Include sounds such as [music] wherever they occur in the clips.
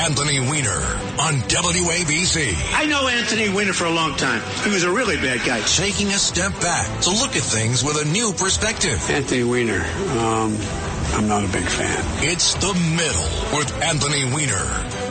Anthony Weiner on WABC. I know Anthony Weiner for a long time. He was a really bad guy. Taking a step back to look at things with a new perspective. Anthony Weiner, um, I'm not a big fan. It's the middle with Anthony Weiner.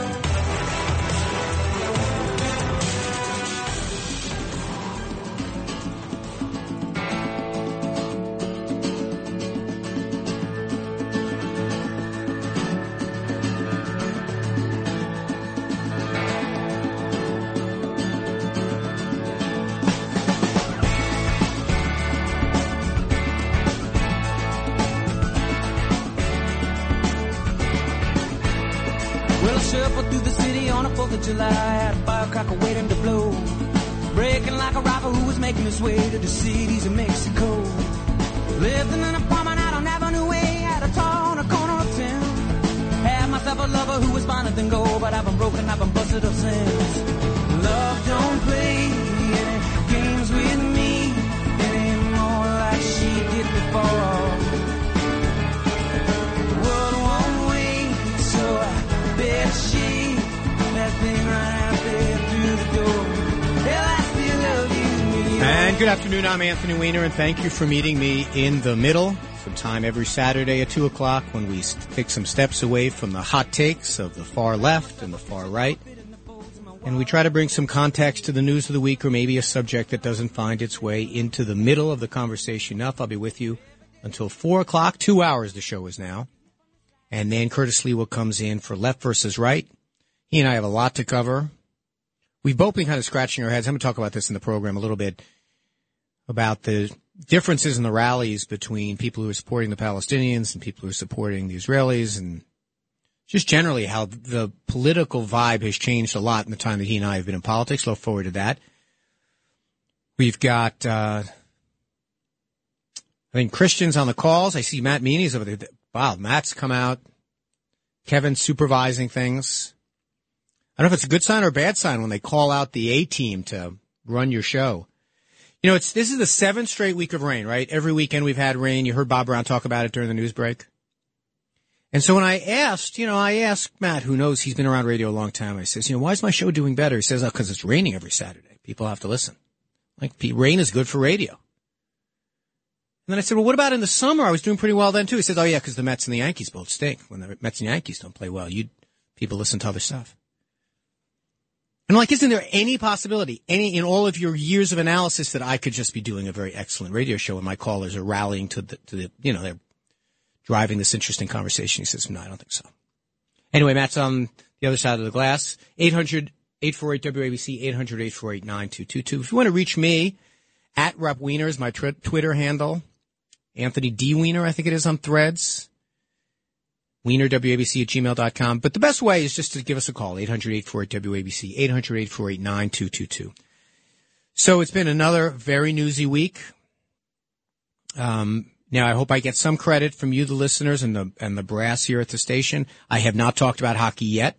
And thank you for meeting me in the middle. Some time every Saturday at 2 o'clock when we take some steps away from the hot takes of the far left and the far right. And we try to bring some context to the news of the week or maybe a subject that doesn't find its way into the middle of the conversation enough. I'll be with you until 4 o'clock. Two hours the show is now. And then Curtis Sliwa comes in for left versus right. He and I have a lot to cover. We've both been kind of scratching our heads. I'm going to talk about this in the program a little bit about the differences in the rallies between people who are supporting the Palestinians and people who are supporting the Israelis and just generally how the political vibe has changed a lot in the time that he and I have been in politics. Look forward to that. We've got, uh, I think Christians on the calls. I see Matt Meany's over there. Wow, Matt's come out. Kevin's supervising things. I don't know if it's a good sign or a bad sign when they call out the A team to run your show. You know, it's this is the seventh straight week of rain, right? Every weekend we've had rain. You heard Bob Brown talk about it during the news break. And so when I asked, you know, I asked Matt, who knows he's been around radio a long time. I says, you know, why is my show doing better? He says, oh, because it's raining every Saturday. People have to listen. Like rain is good for radio. And then I said, well, what about in the summer? I was doing pretty well then too. He says, oh yeah, because the Mets and the Yankees both stink. When the Mets and Yankees don't play well, you people listen to other stuff. And like, isn't there any possibility, any in all of your years of analysis, that I could just be doing a very excellent radio show and my callers are rallying to the, to the, you know, they're driving this interesting conversation? He says, no, I don't think so. Anyway, Matt's on the other side of the glass. 800 848 WABC, 800 848 9222. If you want to reach me, at Rep Weiner is my tw- Twitter handle. Anthony D. Weiner, I think it is on threads. WeinerWABC at gmail.com. But the best way is just to give us a call, 800-848-WABC, 800-848-9222. So it's been another very newsy week. Um, now I hope I get some credit from you, the listeners, and the, and the brass here at the station. I have not talked about hockey yet.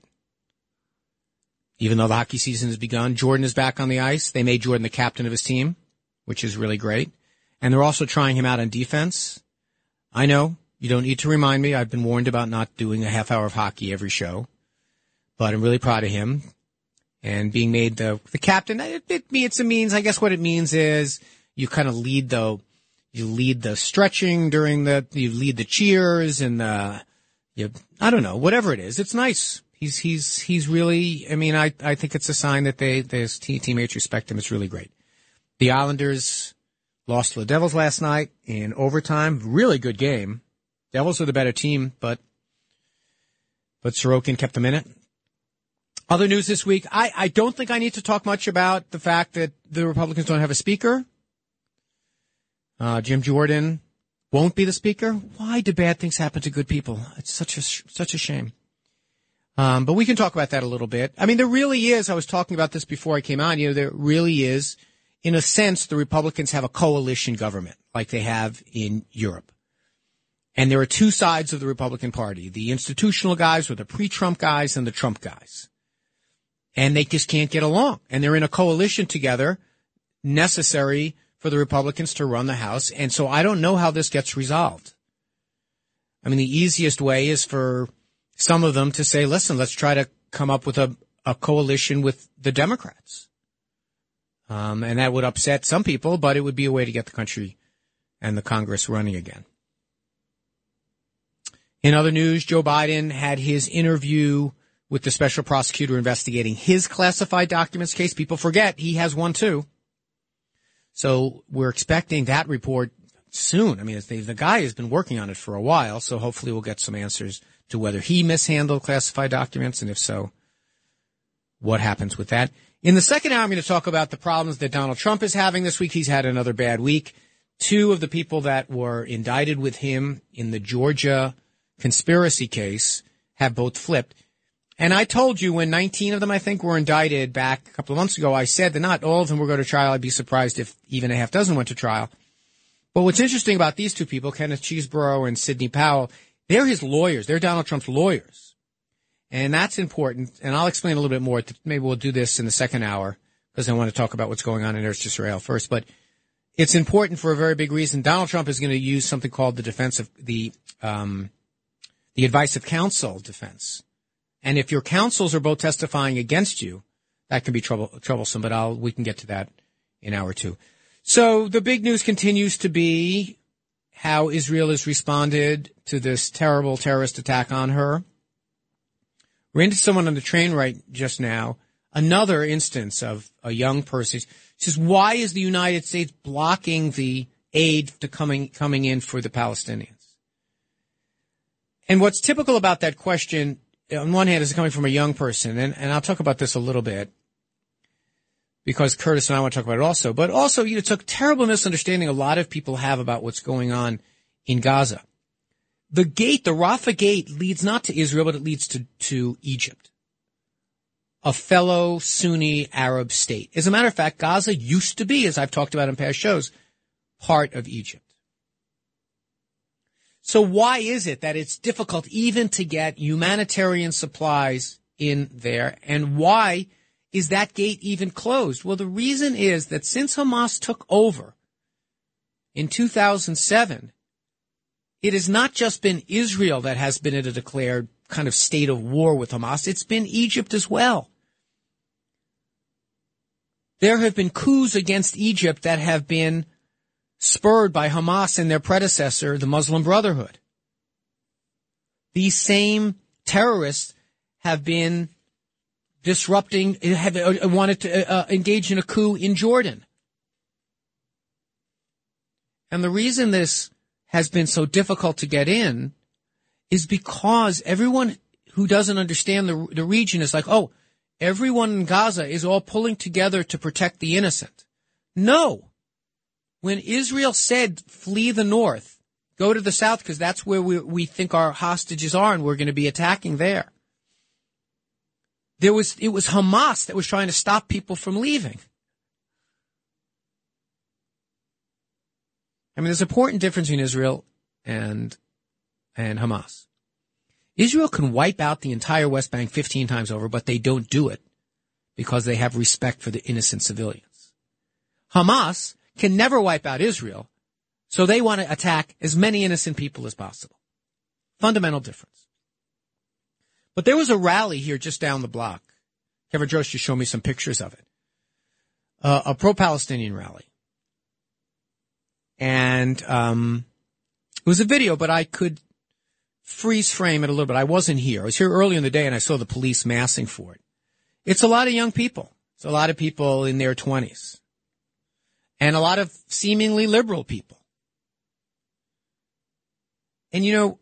Even though the hockey season has begun, Jordan is back on the ice. They made Jordan the captain of his team, which is really great. And they're also trying him out on defense. I know you don't need to remind me. I've been warned about not doing a half hour of hockey every show, but I'm really proud of him and being made the the captain. It, it, it's a means. I guess what it means is you kind of lead the you lead the stretching during the you lead the cheers and the you I don't know whatever it is. It's nice. He's he's he's really. I mean, I I think it's a sign that they his te- teammates respect him. It's really great. The Islanders lost to the Devils last night in overtime. Really good game. Devils are the better team, but but Sorokin kept them in it. Other news this week. I, I don't think I need to talk much about the fact that the Republicans don't have a speaker. Uh, Jim Jordan won't be the speaker. Why do bad things happen to good people? It's such a such a shame. Um, but we can talk about that a little bit. I mean, there really is. I was talking about this before I came on. You know, there really is, in a sense, the Republicans have a coalition government like they have in Europe. And there are two sides of the Republican Party: the institutional guys, or the pre-Trump guys, and the Trump guys. And they just can't get along. And they're in a coalition together, necessary for the Republicans to run the House. And so I don't know how this gets resolved. I mean, the easiest way is for some of them to say, listen, let's try to come up with a, a coalition with the Democrats. Um, and that would upset some people, but it would be a way to get the country and the Congress running again. In other news, Joe Biden had his interview with the special prosecutor investigating his classified documents case. People forget he has one too. So we're expecting that report soon. I mean, the, guy has been working on it for a while, so hopefully we'll get some answers to whether he mishandled classified documents, and if so, what happens with that. In the second hour, I'm going to talk about the problems that Donald Trump is having this week. He's had another bad week. Two of the people that were indicted with him in the Georgia conspiracy case have both flipped. And I told you when 19 of them, I think, were indicted back a couple of months ago, I said that not all of them will go to trial. I'd be surprised if even a half dozen went to trial. But what's interesting about these two people, Kenneth Chesebro and Sidney Powell, they're his lawyers. They're Donald Trump's lawyers. And that's important. And I'll explain a little bit more. Maybe we'll do this in the second hour because I want to talk about what's going on in Eretz Israel first. But it's important for a very big reason. Donald Trump is going to use something called the defense of the, um, the advice of counsel defense. And if your counsels are both testifying against you, that can be trouble, troublesome, but I'll, we can get to that in hour two. So the big news continues to be how Israel has responded to this terrible terrorist attack on her. Ran into someone on the train right just now. Another instance of a young person. She says, why is the United States blocking the aid to coming, coming in for the Palestinians? And what's typical about that question on one hand, is coming from a young person, and, and I'll talk about this a little bit because Curtis and I want to talk about it also. But also, you know, it's a terrible misunderstanding a lot of people have about what's going on in Gaza. The gate, the Rafah gate, leads not to Israel, but it leads to, to Egypt, a fellow Sunni Arab state. As a matter of fact, Gaza used to be, as I've talked about in past shows, part of Egypt. So why is it that it's difficult even to get humanitarian supplies in there? And why is that gate even closed? Well, the reason is that since Hamas took over in 2007, it has not just been Israel that has been in a declared kind of state of war with Hamas. It's been Egypt as well. There have been coups against Egypt that have been spurred by Hamas and their predecessor, the Muslim Brotherhood. These same terrorists have been disrupting, have uh, wanted to uh, uh, engage in a coup in Jordan. And the reason this has been so difficult to get in is because everyone who doesn't understand the, the region is like, oh, everyone in Gaza is all pulling together to protect the innocent. No. When Israel said flee the north, go to the south because that's where we, we think our hostages are and we're going to be attacking there. There was, it was Hamas that was trying to stop people from leaving. I mean, there's an important difference between Israel and, and Hamas. Israel can wipe out the entire West Bank 15 times over, but they don't do it because they have respect for the innocent civilians. Hamas can never wipe out Israel, so they want to attack as many innocent people as possible. Fundamental difference. But there was a rally here just down the block. Kevin Jost just showed me some pictures of it. Uh, a pro-Palestinian rally. And, um, it was a video, but I could freeze frame it a little bit. I wasn't here. I was here early in the day and I saw the police massing for it. It's a lot of young people. It's a lot of people in their twenties and a lot of seemingly liberal people. And you know,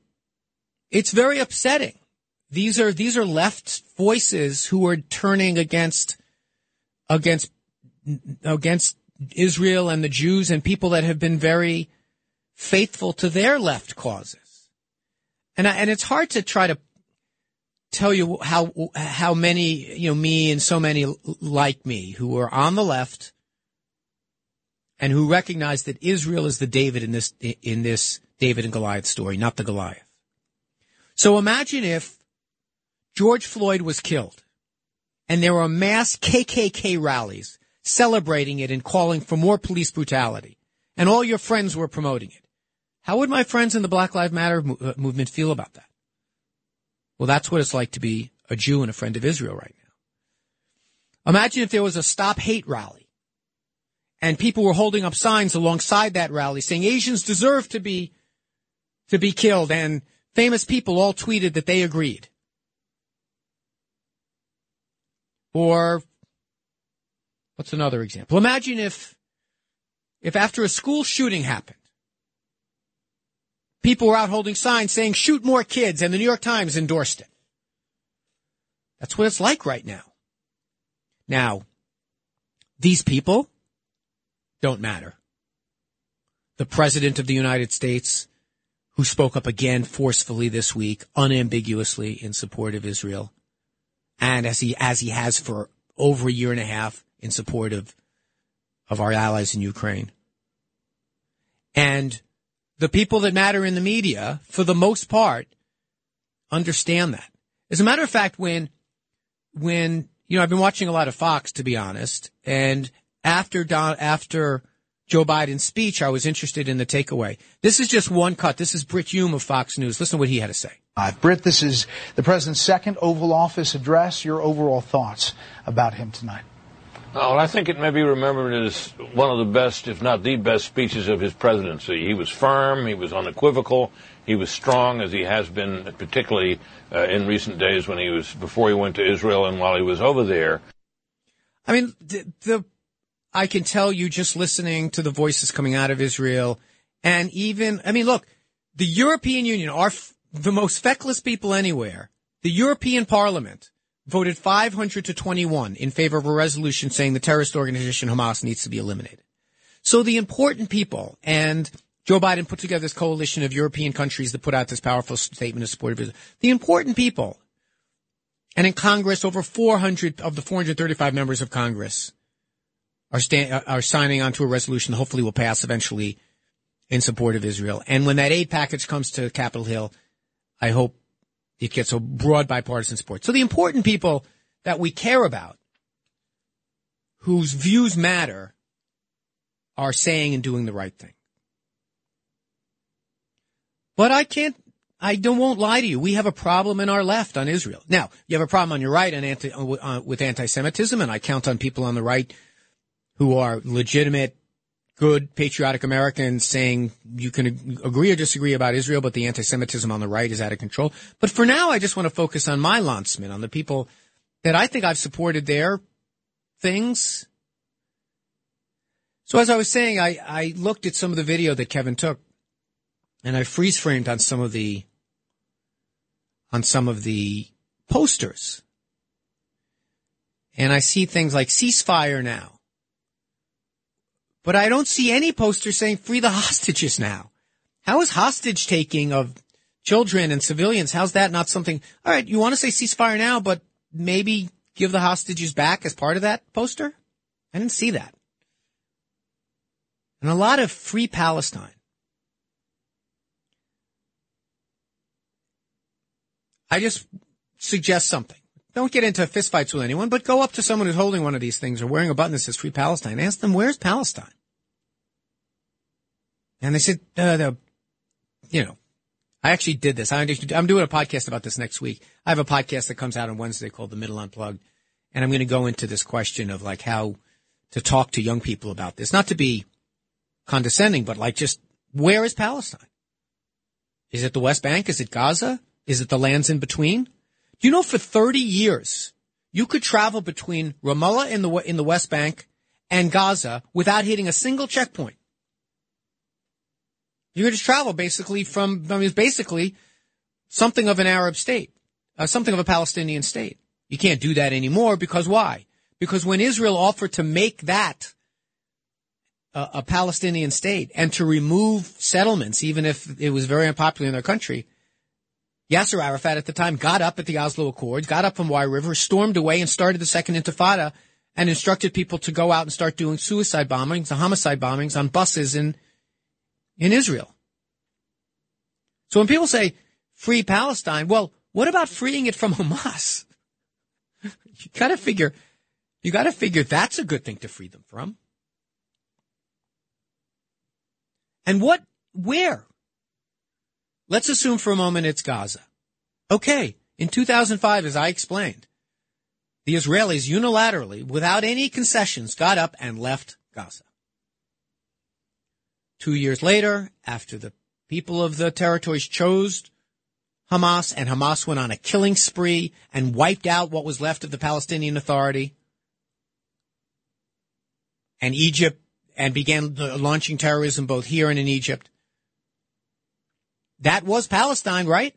it's very upsetting. These are, these are left voices who are turning against, against, against Israel and the Jews and people that have been very faithful to their left causes. And I, and it's hard to try to tell you how how many you know me and so many like me who are on the left and who recognize that Israel is the David in this in this David and Goliath story, not the Goliath. So imagine if George Floyd was killed and there were mass KKK rallies celebrating it and calling for more police brutality and all your friends were promoting it. How would my friends in the Black Lives Matter uh, movement feel about that? Well, that's what it's like to be a Jew and a friend of Israel right now. Imagine if there was a stop hate rally and people were holding up signs alongside that rally saying Asians deserve to be, to be killed and famous people all tweeted that they agreed. Or what's another example? Imagine if, if after a school shooting happened, people were out holding signs saying shoot more kids and the New York Times endorsed it. That's what it's like right now. Now, these people don't matter. The President of the United States, who spoke up again forcefully this week, unambiguously in support of Israel, and as he as he has for over a year and a half in support of of our allies in Ukraine. And the people that matter in the media, for the most part, understand that. As a matter of fact, when, when, you know, I've been watching a lot of Fox, to be honest, and after Don, after Joe Biden's speech, I was interested in the takeaway. This is just one cut. This is Brit Hume of Fox News. Listen to what he had to say. Uh, Brit, this is the president's second Oval Office address. Your overall thoughts about him tonight? Oh, well, I think it may be remembered as one of the best, if not the best, speeches of his presidency. He was firm, he was unequivocal, he was strong, as he has been, particularly uh, in recent days when he was before he went to Israel and while he was over there. I mean, the, the I can tell you just listening to the voices coming out of Israel, and even I mean, look, the European Union are f- the most feckless people anywhere. The European Parliament voted 500 to 21 in favor of a resolution saying the terrorist organization Hamas needs to be eliminated. So the important people and Joe Biden put together this coalition of European countries that put out this powerful statement of support of Israel. The important people, and in Congress, over 400 of the 435 members of Congress are, sta- are signing onto a resolution that hopefully will pass eventually in support of Israel. And when that aid package comes to Capitol Hill, I hope it gets a broad bipartisan support. So the important people that we care about, whose views matter, are saying and doing the right thing. But I can't, I don't, won't lie to you. We have a problem in our left on Israel. Now, you have a problem on your right on anti, uh, with anti-Semitism, and I count on people on the right who are legitimate good patriotic Americans saying you can agree or disagree about Israel, but the anti-Semitism on the right is out of control. But for now, I just want to focus on my landsmen, on the people that I think I've supported their things. So as I was saying, I, I looked at some of the video that Kevin took and I freeze framed on some of the, on some of the posters. And I see things like ceasefire now but I don't see any poster saying free the hostages now. How is hostage taking of children and civilians? How's that not something? All right, you want to say ceasefire now, but maybe give the hostages back as part of that poster? I didn't see that. And a lot of free Palestine. I just suggest something. Don't get into fistfights with anyone, but go up to someone who's holding one of these things or wearing a button that says Free Palestine. Ask them, where's Palestine? And they said, uh, the, you know, I actually did this. I, I'm doing a podcast about this next week. I have a podcast that comes out on Wednesday called The Middle Unplugged. And I'm going to go into this question of like how to talk to young people about this. Not to be condescending, but like just where is Palestine? Is it the West Bank? Is it Gaza? Is it the lands in between? You know for 30 years, you could travel between Ramallah in the, in the West Bank and Gaza without hitting a single checkpoint. You could just travel basically from, I mean, basically something of an Arab state, uh, something of a Palestinian state. You can't do that anymore because why? Because when Israel offered to make that a, a Palestinian state and to remove settlements, even if it was very unpopular in their country, Yasser Arafat at the time got up at the Oslo Accords, got up from Wye River, stormed away and started the Second Intifada and instructed people to go out and start doing suicide bombings, and homicide bombings on buses in, in Israel. So when people say free Palestine, well, what about freeing it from [laughs] Hamas? you gotta figure, you gotta figure that's a good thing to free them from. And what, where? Let's assume for a moment it's Gaza. Okay, in 2005, as I explained, the Israelis unilaterally, without any concessions, got up and left Gaza. Two years later, after the people of the territories chose Hamas and Hamas went on a killing spree and wiped out what was left of the Palestinian Authority and Egypt and began launching terrorism both here and in Egypt. That was Palestine, right?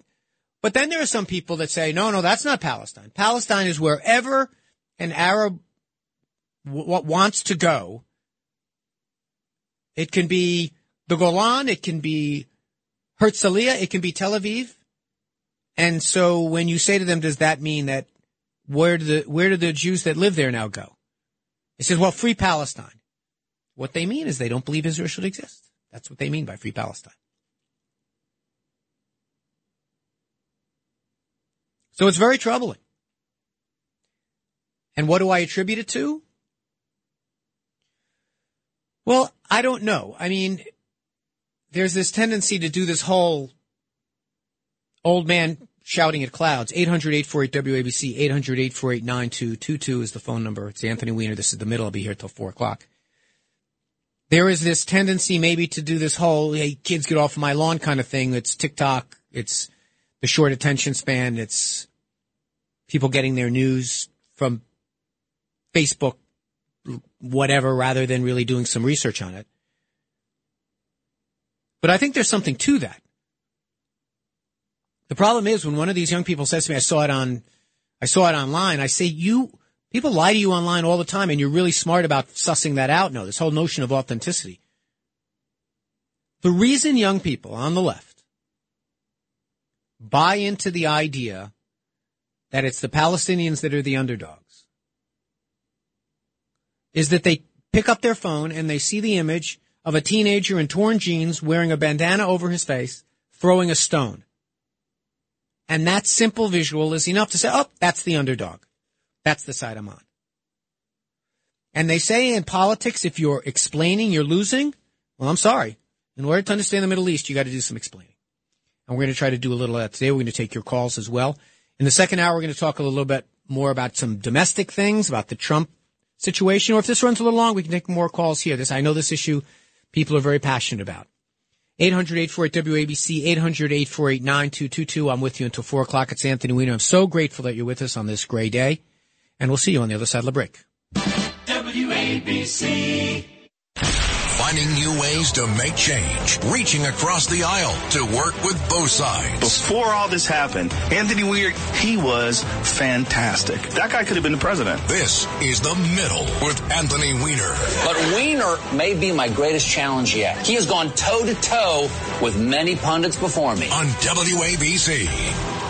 But then there are some people that say, no, no, that's not Palestine. Palestine is wherever an Arab w- wants to go. It can be the Golan, it can be Herzliya, it can be Tel Aviv. And so when you say to them, does that mean that where do the, where do the Jews that live there now go? He says, well, free Palestine. What they mean is they don't believe Israel should exist. That's what they mean by free Palestine. So it's very troubling. And what do I attribute it to? Well, I don't know. I mean, there's this tendency to do this whole old man shouting at clouds. 800-848-WABC, 800-848-9222 is the phone number. It's Anthony Weiner. This is the middle. I'll be here till four o'clock. There is this tendency maybe to do this whole, hey, kids get off my lawn kind of thing. It's TikTok. It's the short attention span. It's people getting their news from Facebook, whatever, rather than really doing some research on it. But I think there's something to that. The problem is when one of these young people says to me, I saw it on, I saw it online, I say, you, people lie to you online all the time and you're really smart about sussing that out No, this whole notion of authenticity. The reason young people on the left buy into the idea that it's the Palestinians that are the underdogs is that they pick up their phone and they see the image of a teenager in torn jeans wearing a bandana over his face throwing a stone. And that simple visual is enough to say, oh, that's the underdog. That's the side I'm on. And they say in politics, if you're explaining, you're losing. Well, I'm sorry. In order to understand the Middle East, you got to do some explaining. And we're going to try to do a little of that today. We're going to take your calls as well. In the second hour, we're going to talk a little bit more about some domestic things, about the Trump situation. Or if this runs a little long, we can take more calls here. This, I know this issue people are very passionate about. 800-848-WABC, 800-848-9222. I'm with you until 4 o'clock. It's Anthony Weiner. I'm so grateful that you're with us on this gray day. And we'll see you on the other side of the break. WABC. Finding new ways to make change, reaching across the aisle to work with both sides. Before all this happened, Anthony Weiner, he was fantastic. That guy could have been the president. This is The Middle with Anthony Weiner. But Weiner may be my greatest challenge yet. He has gone toe to toe with many pundits before me. On WABC.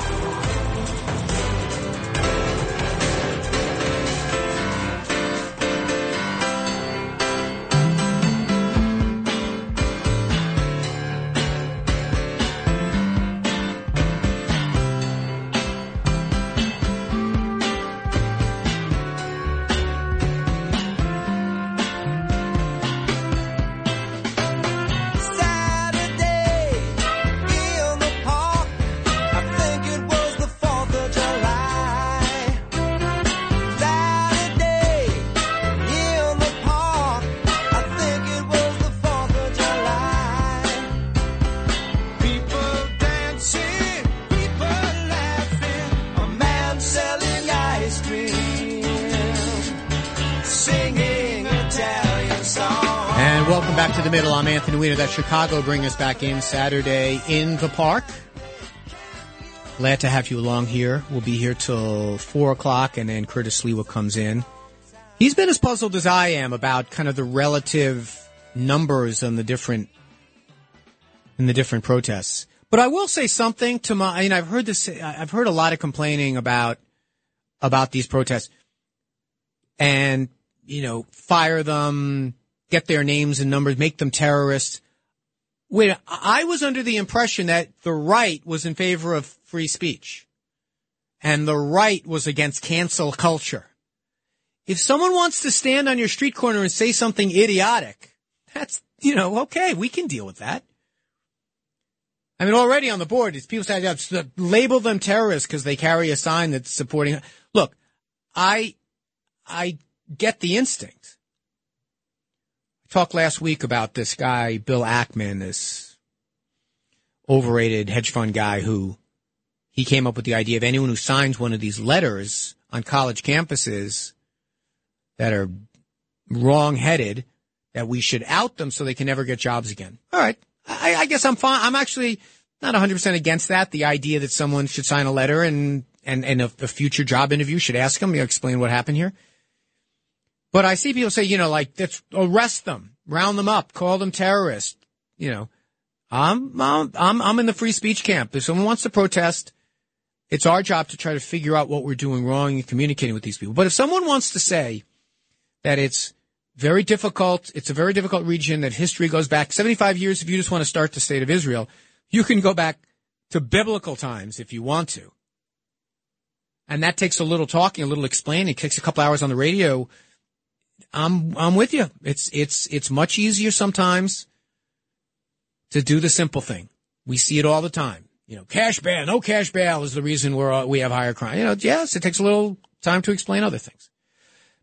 Welcome back to the middle. I'm Anthony Weiner. That Chicago bring us back in Saturday in the park. Glad to have you along here. We'll be here till four o'clock, and then Curtis Sliwa comes in. He's been as puzzled as I am about kind of the relative numbers on the different in the different protests. But I will say something to my. I mean, I've heard this. I've heard a lot of complaining about about these protests, and you know, fire them, get their names and numbers, make them terrorists. I was under the impression that the right was in favor of free speech, and the right was against cancel culture. If someone wants to stand on your street corner and say something idiotic, that's you know okay, we can deal with that. I mean, already on the board, it's people saying, yeah, label them terrorists because they carry a sign that's supporting. Look, I, I get the instinct. Talked last week about this guy, Bill Ackman, this overrated hedge fund guy who he came up with the idea of anyone who signs one of these letters on college campuses that are wrong headed, that we should out them so they can never get jobs again. All right. I, I guess I'm fine. I'm actually not 100% against that. The idea that someone should sign a letter and, and, and a, a future job interview should ask them, you know, explain what happened here. But I see people say, you know, like, let's arrest them, round them up, call them terrorists. You know, I'm, I'm, I'm, in the free speech camp. If someone wants to protest, it's our job to try to figure out what we're doing wrong and communicating with these people. But if someone wants to say that it's very difficult. It's a very difficult region that history goes back 75 years. If you just want to start the state of Israel, you can go back to biblical times if you want to. And that takes a little talking, a little explaining. It takes a couple hours on the radio. I'm, I'm with you. It's, it's, it's much easier sometimes to do the simple thing. We see it all the time. You know, cash bail, no cash bail is the reason we're, uh, we have higher crime. You know, yes, it takes a little time to explain other things.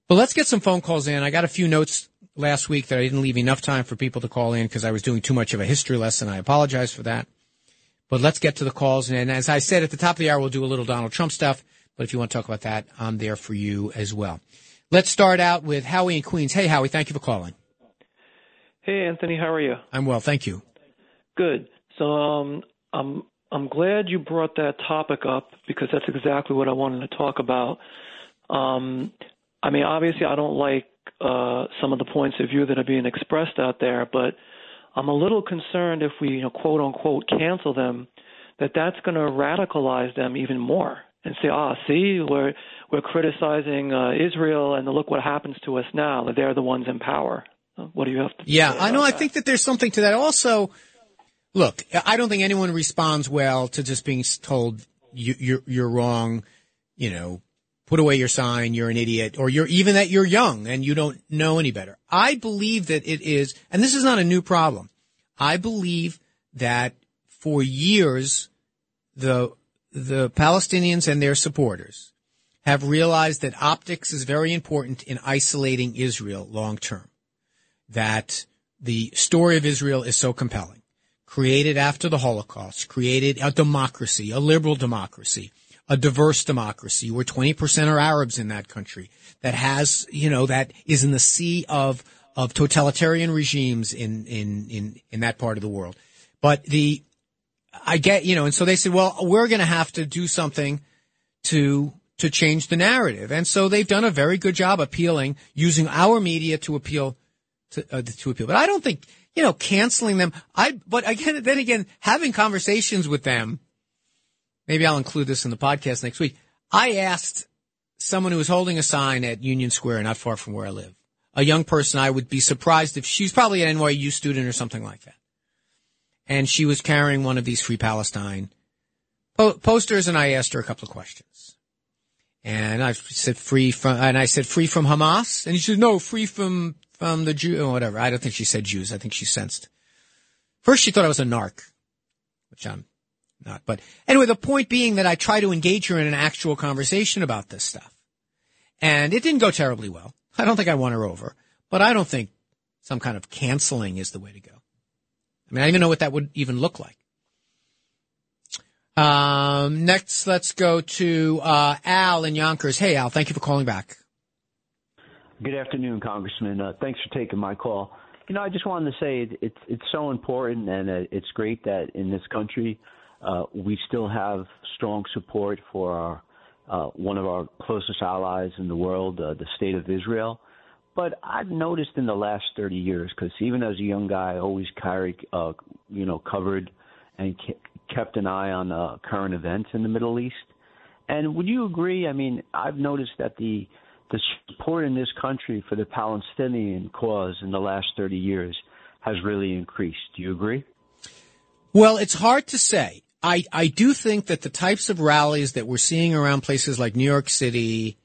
But let's get some phone calls in. I got a few notes last week that I didn't leave enough time for people to call in because I was doing too much of a history lesson. I apologize for that. But let's get to the calls. And as I said at the top of the hour, we'll do a little Donald Trump stuff. But if you want to talk about that, I'm there for you as well. Let's start out with Howie in Queens. Hey, Howie, thank you for calling. Hey, Anthony, how are you? I'm well, thank you. Good. So um, I'm I'm glad you brought that topic up because that's exactly what I wanted to talk about. Um, I mean, obviously, I don't like uh, some of the points of view that are being expressed out there, but I'm a little concerned if we, you know, quote unquote, cancel them, that that's going to radicalize them even more and say, ah, see, we're we're criticizing uh, Israel, and look what happens to us now. That they're the ones in power. Uh, what do you have to? Yeah, I know. That? I think that there's something to that. Also, look, I don't think anyone responds well to just being told you, you're you're wrong. You know, put away your sign, you're an idiot, or you're even that you're young and you don't know any better. I believe that it is, and this is not a new problem. I believe that for years, the, the Palestinians and their supporters have realized that optics is very important in isolating Israel long term. That the story of Israel is so compelling. Created after the Holocaust, created a democracy, a liberal democracy, a diverse democracy where 20% are Arabs in that country that has, you know, that is in the sea of, of totalitarian regimes in, in, in, in that part of the world. But the, I get, you know, and so they said, well, we're going to have to do something to, to change the narrative. And so they've done a very good job appealing, using our media to appeal, to, uh, to appeal. But I don't think, you know, canceling them. I, but again, then again, having conversations with them, maybe I'll include this in the podcast next week. I asked someone who was holding a sign at Union Square, not far from where I live, a young person. I would be surprised if she's probably an NYU student or something like that. And she was carrying one of these Free Palestine po- posters, and I asked her a couple of questions. And I said free from, and I said free from Hamas, and she said no, free from from the Jew or whatever. I don't think she said Jews. I think she sensed. First, she thought I was a narc, which I'm not. But anyway, the point being that I try to engage her in an actual conversation about this stuff. And it didn't go terribly well. I don't think I won her over, but I don't think some kind of canceling is the way to go. I mean, I don't even know what that would even look like. Um, next, let's go to uh, Al in Yonkers. Hey, Al, thank you for calling back. Good afternoon, Congressman. Uh, thanks for taking my call. You know, I just wanted to say it, it's it's so important, and uh, it's great that in this country uh, we still have strong support for our uh, one of our closest allies in the world, uh, the state of Israel. But I've noticed in the last 30 years, because even as a young guy, I always carried, you know, covered and kept an eye on uh, current events in the Middle East. And would you agree? I mean, I've noticed that the the support in this country for the Palestinian cause in the last 30 years has really increased. Do you agree? Well, it's hard to say. I, I do think that the types of rallies that we're seeing around places like New York City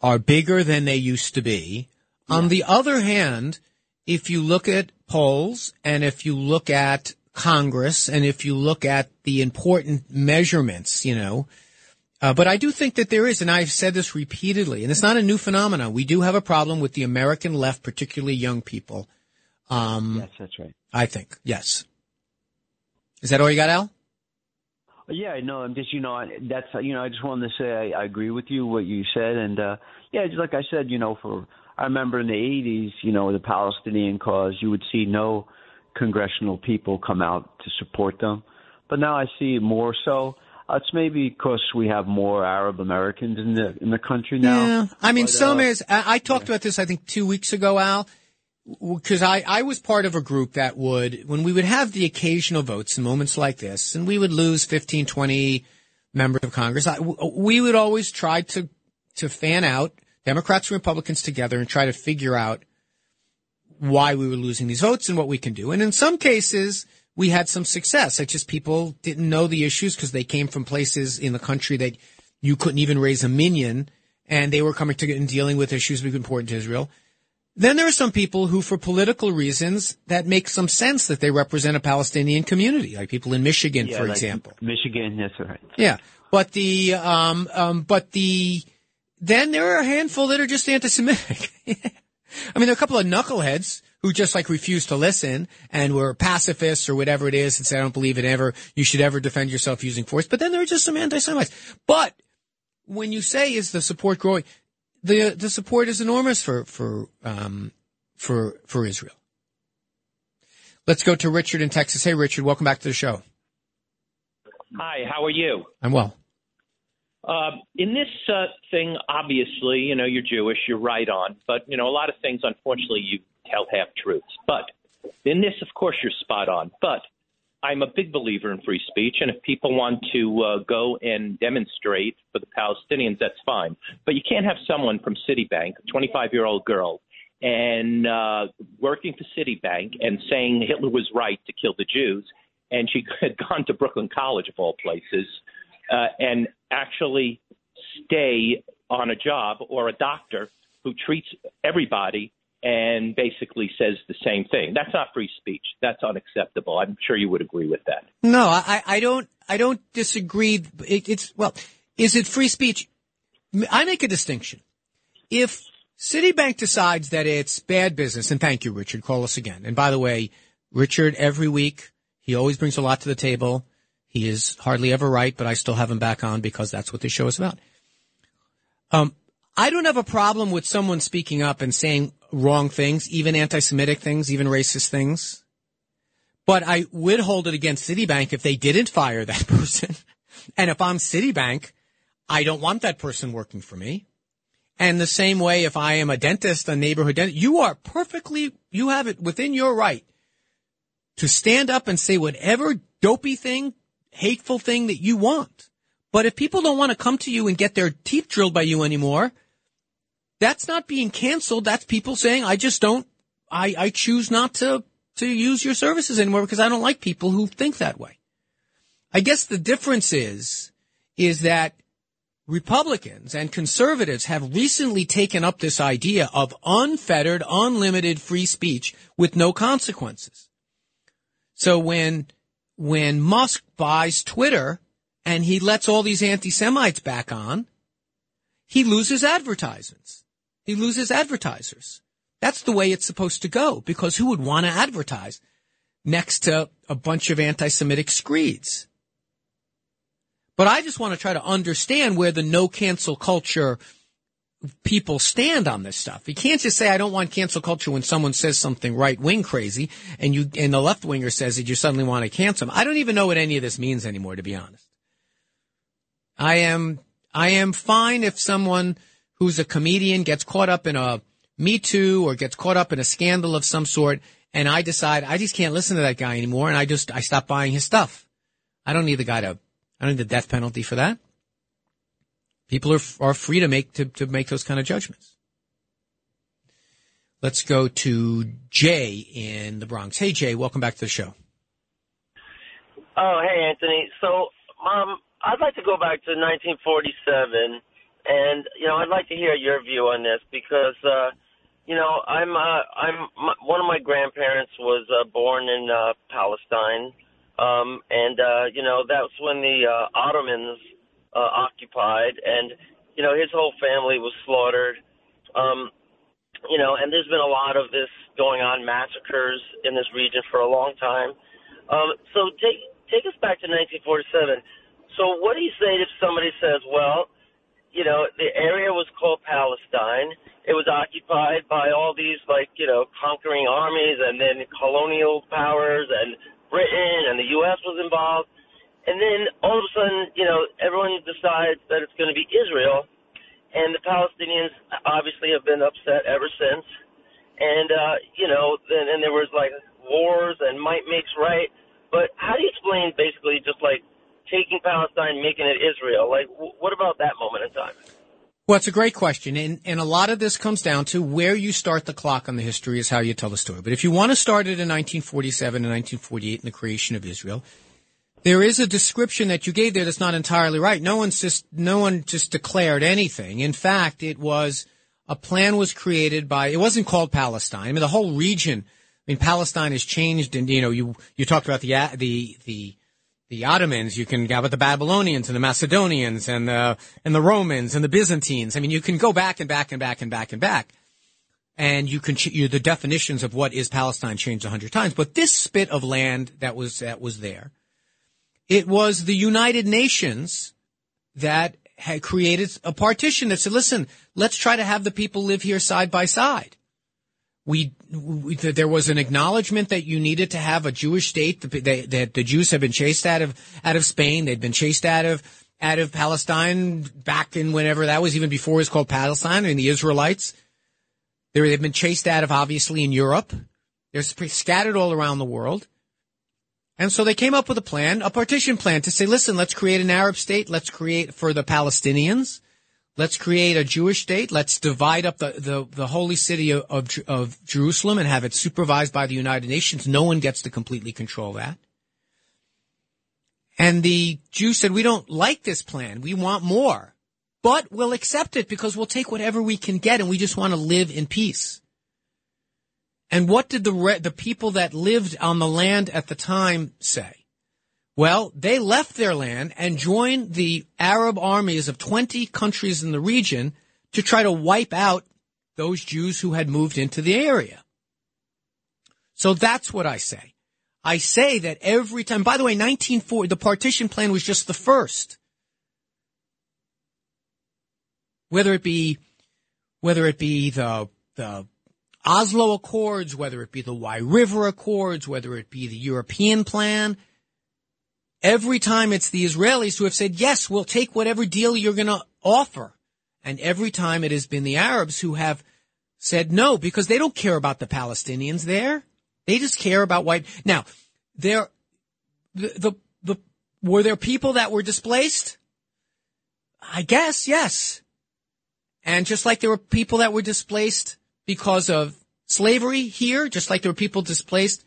are bigger than they used to be. Yeah. On the other hand, if you look at polls and if you look at Congress and if you look at the important measurements, you know, uh, but I do think that there is, and I've said this repeatedly, and it's not a new phenomenon. We do have a problem with the American left, particularly young people. Um, yes, that's right. I think yes. Is that all you got, Al? Yeah, no, I'm just you know that's you know I just wanted to say I, I agree with you what you said, and uh yeah, just like I said, you know, for I remember in the '80s, you know, the Palestinian cause, you would see no congressional people come out to support them, but now I see more so. Uh, it's maybe because we have more Arab Americans in the in the country now. Yeah, I mean, but, some uh, is. I, I talked yeah. about this, I think, two weeks ago, Al, because I I was part of a group that would when we would have the occasional votes in moments like this, and we would lose 15, 20 members of Congress. I, we would always try to to fan out Democrats and Republicans together and try to figure out why we were losing these votes and what we can do. And in some cases we had some success. It's just people didn't know the issues because they came from places in the country that you couldn't even raise a minyan and they were coming to and dealing with issues that were important to Israel. Then there are some people who, for political reasons, that make some sense that they represent a Palestinian community, like people in Michigan, yeah, for like example. Michigan, that's right. Yeah, but the um um but the then there are a handful that are just anti-Semitic. [laughs] I mean, there are a couple of knuckleheads who just like refuse to listen and were pacifists or whatever it is and say, I don't believe in ever, you should ever defend yourself using force. But then there are just some anti-Semites. But when you say is the support growing, the, the support is enormous for, for, um, for, for Israel. Let's go to Richard in Texas. Hey, Richard, welcome back to the show. Hi, how are you? I'm well. Uh, in this uh, thing, obviously, you know, you're Jewish, you're right on, but, you know, a lot of things, unfortunately, you tell half truths. But in this, of course, you're spot on. But I'm a big believer in free speech, and if people want to uh, go and demonstrate for the Palestinians, that's fine. But you can't have someone from Citibank, a 25 year old girl, and uh, working for Citibank and saying Hitler was right to kill the Jews, and she [laughs] had gone to Brooklyn College of all places, uh, and actually stay on a job or a doctor who treats everybody and basically says the same thing. That's not free speech. That's unacceptable. I'm sure you would agree with that. No, I, I don't. I don't disagree. It, it's well, is it free speech? I make a distinction. If Citibank decides that it's bad business, and thank you, Richard, call us again. And by the way, Richard, every week he always brings a lot to the table. He is hardly ever right, but I still have him back on because that's what this show is about. Um, I don't have a problem with someone speaking up and saying wrong things, even anti-Semitic things, even racist things. But I would hold it against Citibank if they didn't fire that [laughs] person. and if I'm Citibank, I don't want that person working for me. And the same way, if I am a dentist, a neighborhood dentist, you are perfectly, you have it within your right to stand up and say whatever dopey thing, hateful thing that you want. But if people don't want to come to you and get their teeth drilled by you anymore, that's not being canceled. That's people saying, I just don't, I, I choose not to, to use your services anymore because I don't like people who think that way. I guess the difference is, is that Republicans and conservatives have recently taken up this idea of unfettered, unlimited free speech with no consequences. So when, when Musk buys Twitter and he lets all these anti-Semites back on, he loses advertisements. He loses advertisers. That's the way it's supposed to go because who would want to advertise next to a bunch of anti-Semitic screeds? But I just want to try to understand where the no cancel culture people stand on this stuff. You can't just say I don't want cancel culture when someone says something right wing crazy and you and the left winger says that you suddenly want to cancel them. I don't even know what any of this means anymore, to be honest. I am I am fine if someone who's a comedian gets caught up in a Me Too or gets caught up in a scandal of some sort, and I decide I just can't listen to that guy anymore, and I just I stop buying his stuff. I don't need the guy to. I don't need the death penalty for that. People are are free to make to, to make those kind of judgments. Let's go to Jay in the Bronx. Hey Jay, welcome back to the show. Oh, hey Anthony. So, um, I'd like to go back to 1947, and you know, I'd like to hear your view on this because, uh, you know, I'm uh, I'm my, one of my grandparents was uh, born in uh, Palestine, um, and uh, you know that's when the uh, Ottomans uh, occupied, and you know his whole family was slaughtered. Um, you know, and there's been a lot of this going on, massacres in this region for a long time. Um, so take take us back to 1947. So what do you say if somebody says, well, you know, the area was called Palestine. It was occupied by all these like, you know, conquering armies and then colonial powers and Britain and the US was involved. And then all of a sudden, you know, everyone decides that it's going to be Israel. And the Palestinians obviously have been upset ever since. And, uh, you know, then, and there was like wars and might makes right. But how do you explain basically just like taking Palestine, making it Israel? Like, w- what about that moment in time? Well, it's a great question, and and a lot of this comes down to where you start the clock on the history is how you tell the story. But if you want to start it in 1947 and 1948 in the creation of Israel, there is a description that you gave there that's not entirely right. No one's just no one just declared anything. In fact, it was a plan was created by. It wasn't called Palestine. I mean, the whole region. I mean, Palestine has changed, and you know, you you talked about the uh, the the the Ottomans, you can go about the Babylonians and the Macedonians and the and the Romans and the Byzantines. I mean, you can go back and back and back and back and back, and you can you, the definitions of what is Palestine changed a hundred times. But this spit of land that was that was there, it was the United Nations that had created a partition that said, "Listen, let's try to have the people live here side by side." we, we, there was an acknowledgement that you needed to have a Jewish state. That the, Jews had been chased out of out of Spain. They'd been chased out of out of Palestine back in whenever that was, even before it was called Palestine. I mean, the Israelites. They, they've been chased out of obviously in Europe. They're scattered all around the world. And so they came up with a plan, a partition plan to say, listen, let's create an Arab state. Let's create for the Palestinians. Let's create a Jewish state. Let's divide up the, the, the holy city of, of, of, Jerusalem and have it supervised by the United Nations. No one gets to completely control that. And the Jews said, we don't like this plan. We want more, but we'll accept it because we'll take whatever we can get and we just want to live in peace. And what did the, the people that lived on the land at the time say? Well, they left their land and joined the Arab armies of 20 countries in the region to try to wipe out those Jews who had moved into the area. So that's what I say. I say that every time, by the way, 1940, the partition plan was just the first. Whether it be, whether it be the, the Oslo Accords, whether it be the Wye River Accords, whether it be the European plan, Every time it's the Israelis who have said, yes, we'll take whatever deal you're going to offer. And every time it has been the Arabs who have said no because they don't care about the Palestinians there. They just care about white. Now, there, the, the, the, were there people that were displaced? I guess, yes. And just like there were people that were displaced because of slavery here, just like there were people displaced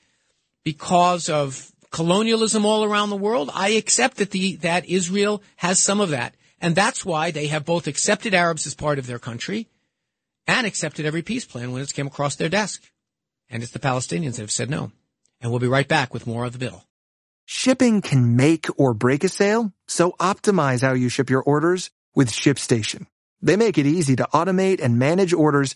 because of colonialism all around the world. I accept that the, that Israel has some of that. And that's why they have both accepted Arabs as part of their country and accepted every peace plan when it came across their desk. And it's the Palestinians that have said no. And we'll be right back with more of the bill. Shipping can make or break a sale, so optimize how you ship your orders with ShipStation. They make it easy to automate and manage orders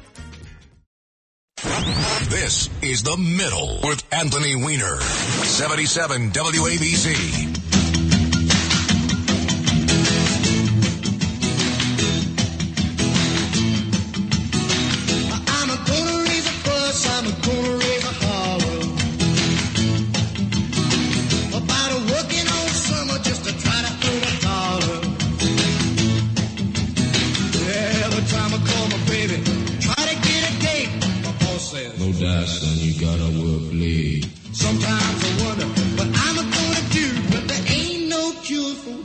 This is The Middle with Anthony Weiner. 77 WABC.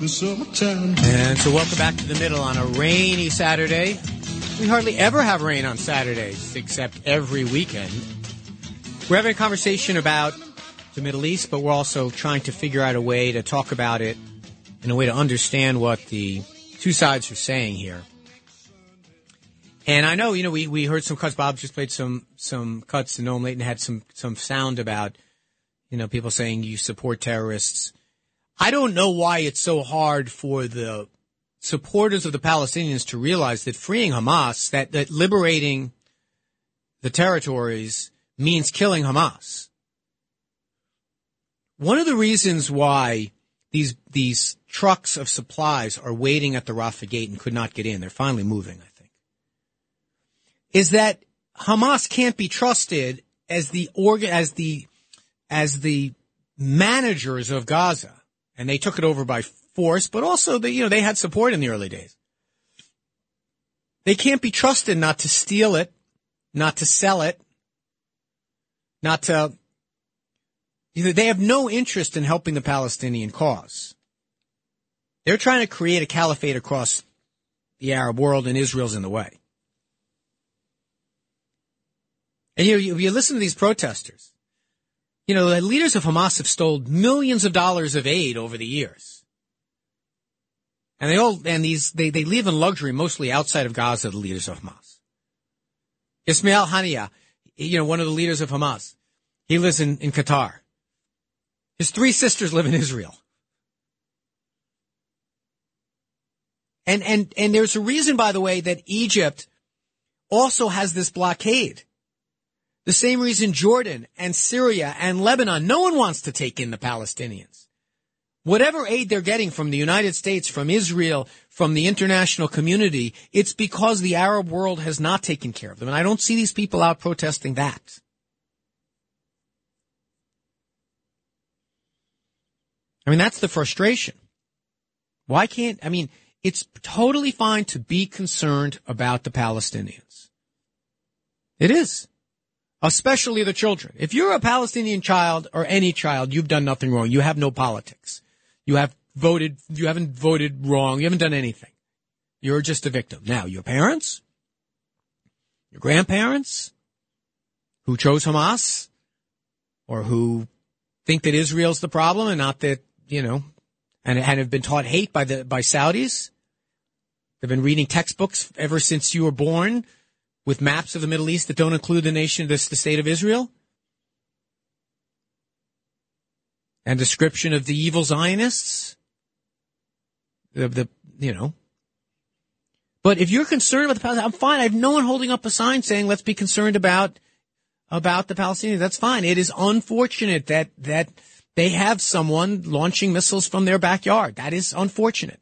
Summertime. And so, welcome back to the middle on a rainy Saturday. We hardly ever have rain on Saturdays, except every weekend. We're having a conversation about the Middle East, but we're also trying to figure out a way to talk about it in a way to understand what the two sides are saying here. And I know, you know, we, we heard some cuts. Bob just played some some cuts, and Noam Layton had some some sound about, you know, people saying you support terrorists. I don't know why it's so hard for the supporters of the Palestinians to realize that freeing Hamas, that, that liberating the territories means killing Hamas. One of the reasons why these these trucks of supplies are waiting at the Rafah gate and could not get in, they're finally moving, I think, is that Hamas can't be trusted as the organ as the as the managers of Gaza, and they took it over by force, but also they, you know, they had support in the early days. They can't be trusted not to steal it, not to sell it, not to, you know, they have no interest in helping the Palestinian cause. They're trying to create a caliphate across the Arab world and Israel's in the way. And you you, you listen to these protesters. You know, the leaders of Hamas have stole millions of dollars of aid over the years. And they all, and these, they, they live in luxury mostly outside of Gaza, the leaders of Hamas. Ismail Haniya, you know, one of the leaders of Hamas, he lives in, in Qatar. His three sisters live in Israel. And, and, and there's a reason, by the way, that Egypt also has this blockade. The same reason Jordan and Syria and Lebanon, no one wants to take in the Palestinians. Whatever aid they're getting from the United States, from Israel, from the international community, it's because the Arab world has not taken care of them. And I don't see these people out protesting that. I mean, that's the frustration. Why can't, I mean, it's totally fine to be concerned about the Palestinians. It is. Especially the children. If you're a Palestinian child or any child, you've done nothing wrong. You have no politics. You have voted, you haven't voted wrong. You haven't done anything. You're just a victim. Now, your parents, your grandparents, who chose Hamas, or who think that Israel's the problem and not that, you know, and, and have been taught hate by the, by Saudis. They've been reading textbooks ever since you were born with maps of the Middle East that don't include the nation, the, state of Israel. And description of the evil Zionists. The, the, you know. But if you're concerned about the Palestinians, I'm fine. I have no one holding up a sign saying, let's be concerned about, about the Palestinians. That's fine. It is unfortunate that, that they have someone launching missiles from their backyard. That is unfortunate.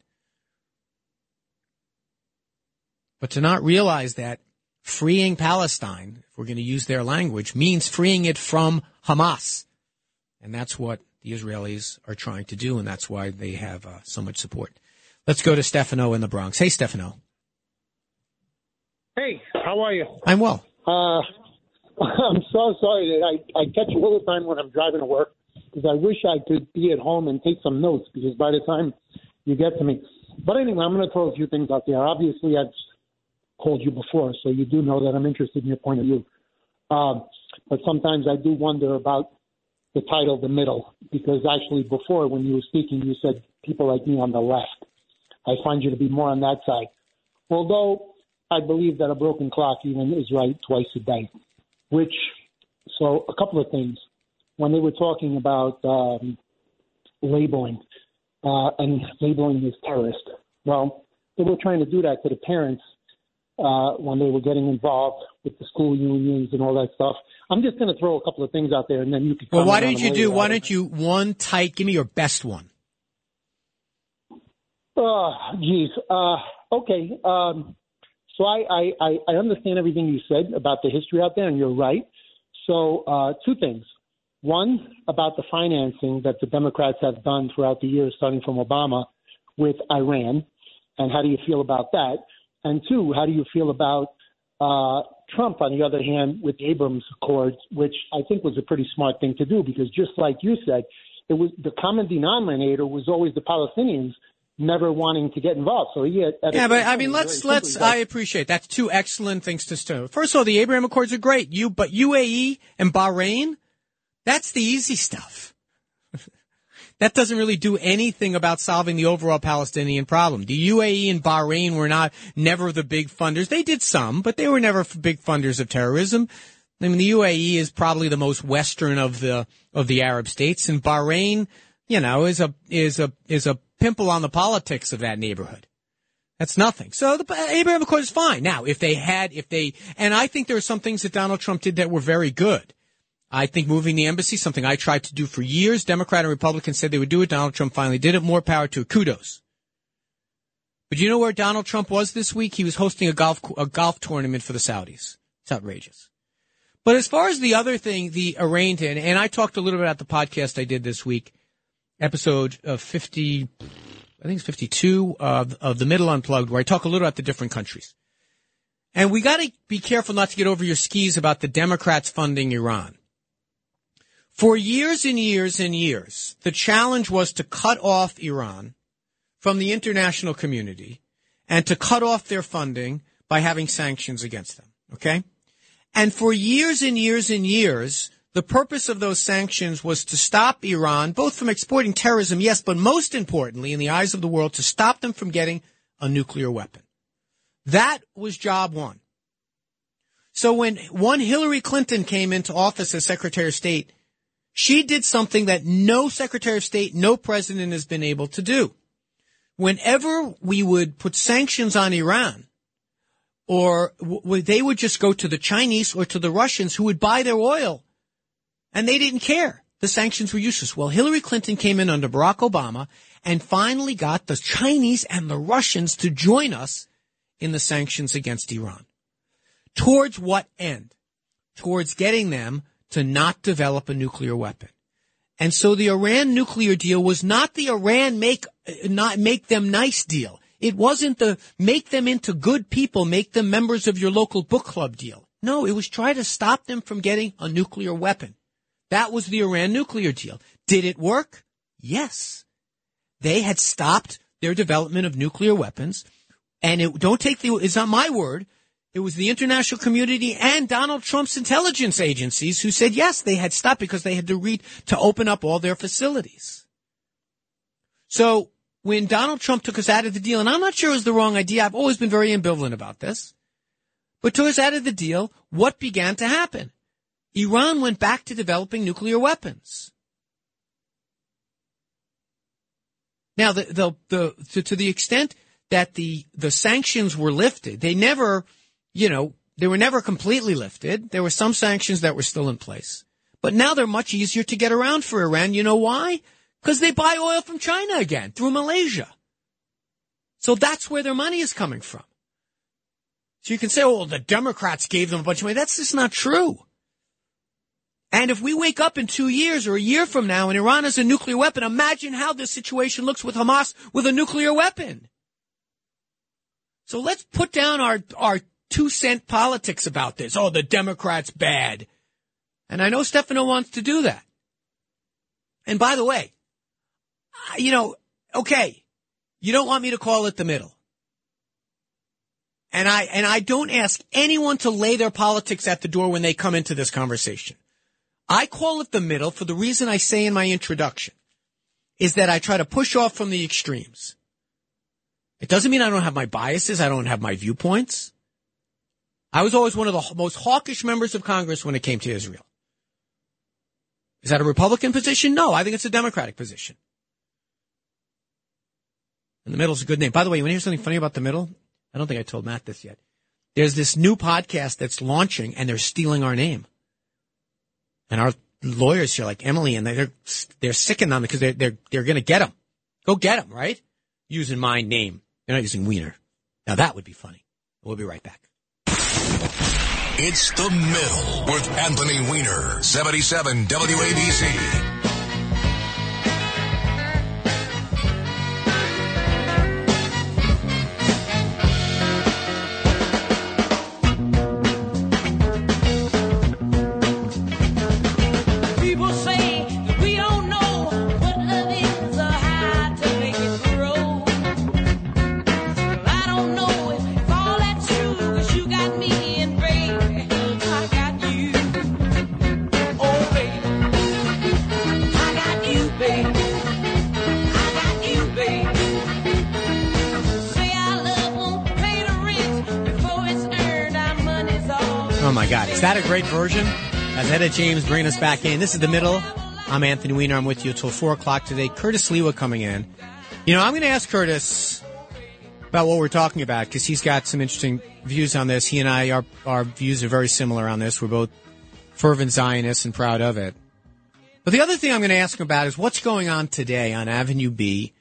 But to not realize that freeing Palestine, if we're going to use their language, means freeing it from Hamas. And that's what the Israelis are trying to do, and that's why they have uh, so much support. Let's go to Stefano in the Bronx. Hey, Stefano. Hey, how are you? I'm well. Uh, [laughs] I'm so sorry that I, I catch you all the time when I'm driving to work because I wish I could be at home and take some notes because by the time you get to me. But anyway, I'm going to throw a few things out there. Obviously, I've called you before, so you do know that I'm interested in your point of view. Uh, but sometimes I do wonder about the title "The Middle" because actually before when you were speaking, you said people like me on the left. I find you to be more on that side. Although I believe that a broken clock even is right twice a day. Which, so a couple of things. When they were talking about um, labeling uh, and labeling as terrorist, well, they were trying to do that to the parents uh, when they were getting involved with the school unions and all that stuff. I'm just going to throw a couple of things out there, and then you can. Well, why don't you do? Why don't you one tight? Give me your best one. Oh, geez. Uh, okay. Um, so I, I, I, I understand everything you said about the history out there, and you're right. So uh, two things. One, about the financing that the Democrats have done throughout the years, starting from Obama with Iran, and how do you feel about that? And two, how do you feel about uh, Trump, on the other hand, with the Abrams Accords, which I think was a pretty smart thing to do because just like you said, it was the common denominator was always the Palestinians never wanting to get involved. So he had, Yeah, but I mean, let's let's. I appreciate that's two excellent things to start. First of all, the Abraham Accords are great. You, but UAE and Bahrain, that's the easy stuff. That doesn't really do anything about solving the overall Palestinian problem. The UAE and Bahrain were not never the big funders. They did some, but they were never big funders of terrorism. I mean, the UAE is probably the most Western of the of the Arab states, and Bahrain, you know, is a is a is a pimple on the politics of that neighborhood. That's nothing. So the Abraham Accord is fine. Now, if they had, if they, and I think there are some things that Donald Trump did that were very good. I think moving the embassy, something I tried to do for years. Democrat and Republican said they would do it. Donald Trump finally did it. More power to. Kudos. But you know where Donald Trump was this week? He was hosting a golf a golf tournament for the Saudis. It's outrageous. But as far as the other thing, the Iran thing, and I talked a little bit about the podcast I did this week, episode of 50, I think it's 52 of, of the Middle Unplugged, where I talk a little about the different countries. And we got to be careful not to get over your skis about the Democrats funding Iran. For years and years and years, the challenge was to cut off Iran from the international community and to cut off their funding by having sanctions against them. Okay? And for years and years and years, the purpose of those sanctions was to stop Iran, both from exporting terrorism, yes, but most importantly, in the eyes of the world, to stop them from getting a nuclear weapon. That was job one. So when one Hillary Clinton came into office as Secretary of State, she did something that no Secretary of State, no president has been able to do. Whenever we would put sanctions on Iran, or w- they would just go to the Chinese or to the Russians who would buy their oil, and they didn't care. The sanctions were useless. Well, Hillary Clinton came in under Barack Obama and finally got the Chinese and the Russians to join us in the sanctions against Iran. Towards what end? Towards getting them to not develop a nuclear weapon. And so the Iran nuclear deal was not the Iran make not make them nice deal. It wasn't the make them into good people, make them members of your local book club deal. No, it was try to stop them from getting a nuclear weapon. That was the Iran nuclear deal. Did it work? Yes. They had stopped their development of nuclear weapons. And it, don't take the, it's not my word. It was the international community and Donald Trump's intelligence agencies who said yes, they had stopped because they had to read to open up all their facilities. So when Donald Trump took us out of the deal, and I'm not sure it was the wrong idea, I've always been very ambivalent about this, but took us out of the deal, what began to happen? Iran went back to developing nuclear weapons. Now, the, the, the, to, to the extent that the, the sanctions were lifted, they never, you know, they were never completely lifted. There were some sanctions that were still in place. But now they're much easier to get around for Iran. You know why? Because they buy oil from China again through Malaysia. So that's where their money is coming from. So you can say, oh, the Democrats gave them a bunch of money. That's just not true. And if we wake up in two years or a year from now and Iran has a nuclear weapon, imagine how this situation looks with Hamas with a nuclear weapon. So let's put down our, our two cent politics about this. Oh, the Democrats bad. And I know Stefano wants to do that. And by the way, you know, okay, you don't want me to call it the middle. And I, and I don't ask anyone to lay their politics at the door when they come into this conversation. I call it the middle for the reason I say in my introduction is that I try to push off from the extremes. It doesn't mean I don't have my biases. I don't have my viewpoints. I was always one of the most hawkish members of Congress when it came to Israel. Is that a Republican position? No, I think it's a Democratic position. And the middle's a good name. By the way, you want to hear something funny about the middle? I don't think I told Matt this yet. There's this new podcast that's launching and they're stealing our name. And our lawyers here, like Emily, and they're, they're sicking on because they're, they're, they're going to get them. Go get them, right? Using my name. They're not using Weiner. Now that would be funny. We'll be right back. It's the middle with Anthony Weiner, 77 WABC. That a great version? As Etta James bringing us back in. This is the middle. I'm Anthony Weiner. I'm with you until four o'clock today. Curtis Sliwa coming in. You know, I'm going to ask Curtis about what we're talking about because he's got some interesting views on this. He and I, our, our views are very similar on this. We're both fervent Zionists and proud of it. But the other thing I'm going to ask him about is what's going on today on Avenue B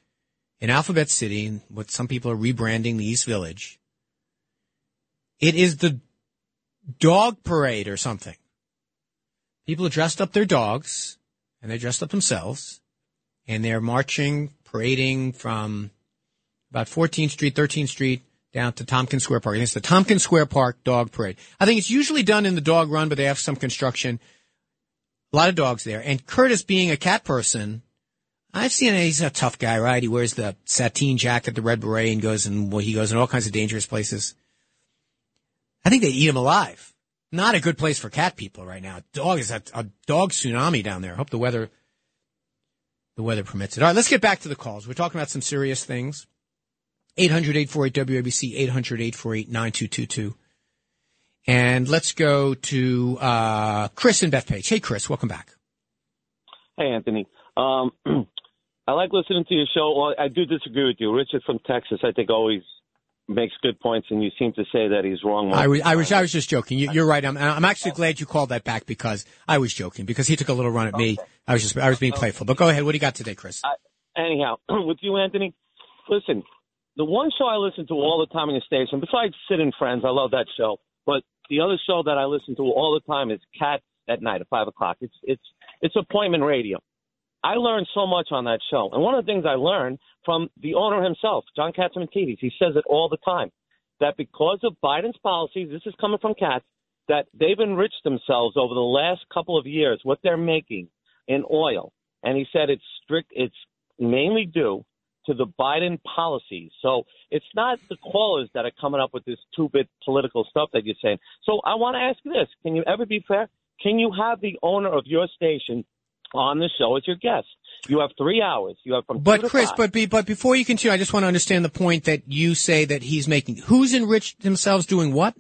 in Alphabet City, what some people are rebranding the East Village. It is the dog parade or something. People dressed up their dogs and they dressed up themselves and they're marching, parading from about 14th Street, 13th Street down to Tompkins Square Park. And it's the Tompkins Square Park Dog Parade. I think it's usually done in the dog run, but they have some construction. A lot of dogs there. And Curtis being a cat person, I've seen he's a tough guy, right? He wears the sateen jacket, the red beret, and goes and well, he goes in all kinds of dangerous places. I think they eat him alive. Not a good place for cat people right now. Dog is a, a dog tsunami down there. I hope the weather, the weather permits it. All right, let's get back to the calls. We're talking about some serious things. 800-848-WABC, 800-848-9222. And let's go to, uh, Chris Bethpage. Hey, Chris, welcome back. Hey, Anthony. Um, [clears throat] I like listening to your show. I do disagree with you. Richard from Texas, I think, always makes good points, and you seem to say that he's wrong. I was, I was. I was just joking. You, you're right. I'm, I'm actually glad you called that back because I was joking because he took a little run at me. I was just, I was being playful. But go ahead. What do you got today, Chris? Anyhow, [clears throat] with you, Anthony, listen, the one show I listen to all the time in the station, besides Sid and Friends, I love that show, but the other show that I listen to all the time is Cats at Night at 5 o'clock. It's, it's, it's appointment radio. I learned so much on that show. And one of the things I learned from the owner himself, John Katzman Catsimatidis, he says it all the time, that because of Biden's policies, this is coming from Katz, that they've enriched themselves over the last couple of years, what they're making in oil. And he said it's strict, it's mainly due to the Biden policies. So it's not the callers that are coming up with this two-bit political stuff that you're saying. So I want to ask you this. Can you ever be fair? Can you have the owner of your station on the show as your guest? You have three hours. You have from But Chris, five. but be, but before you continue, I just want to understand the point that you say that he's making. Who's enriched themselves doing what?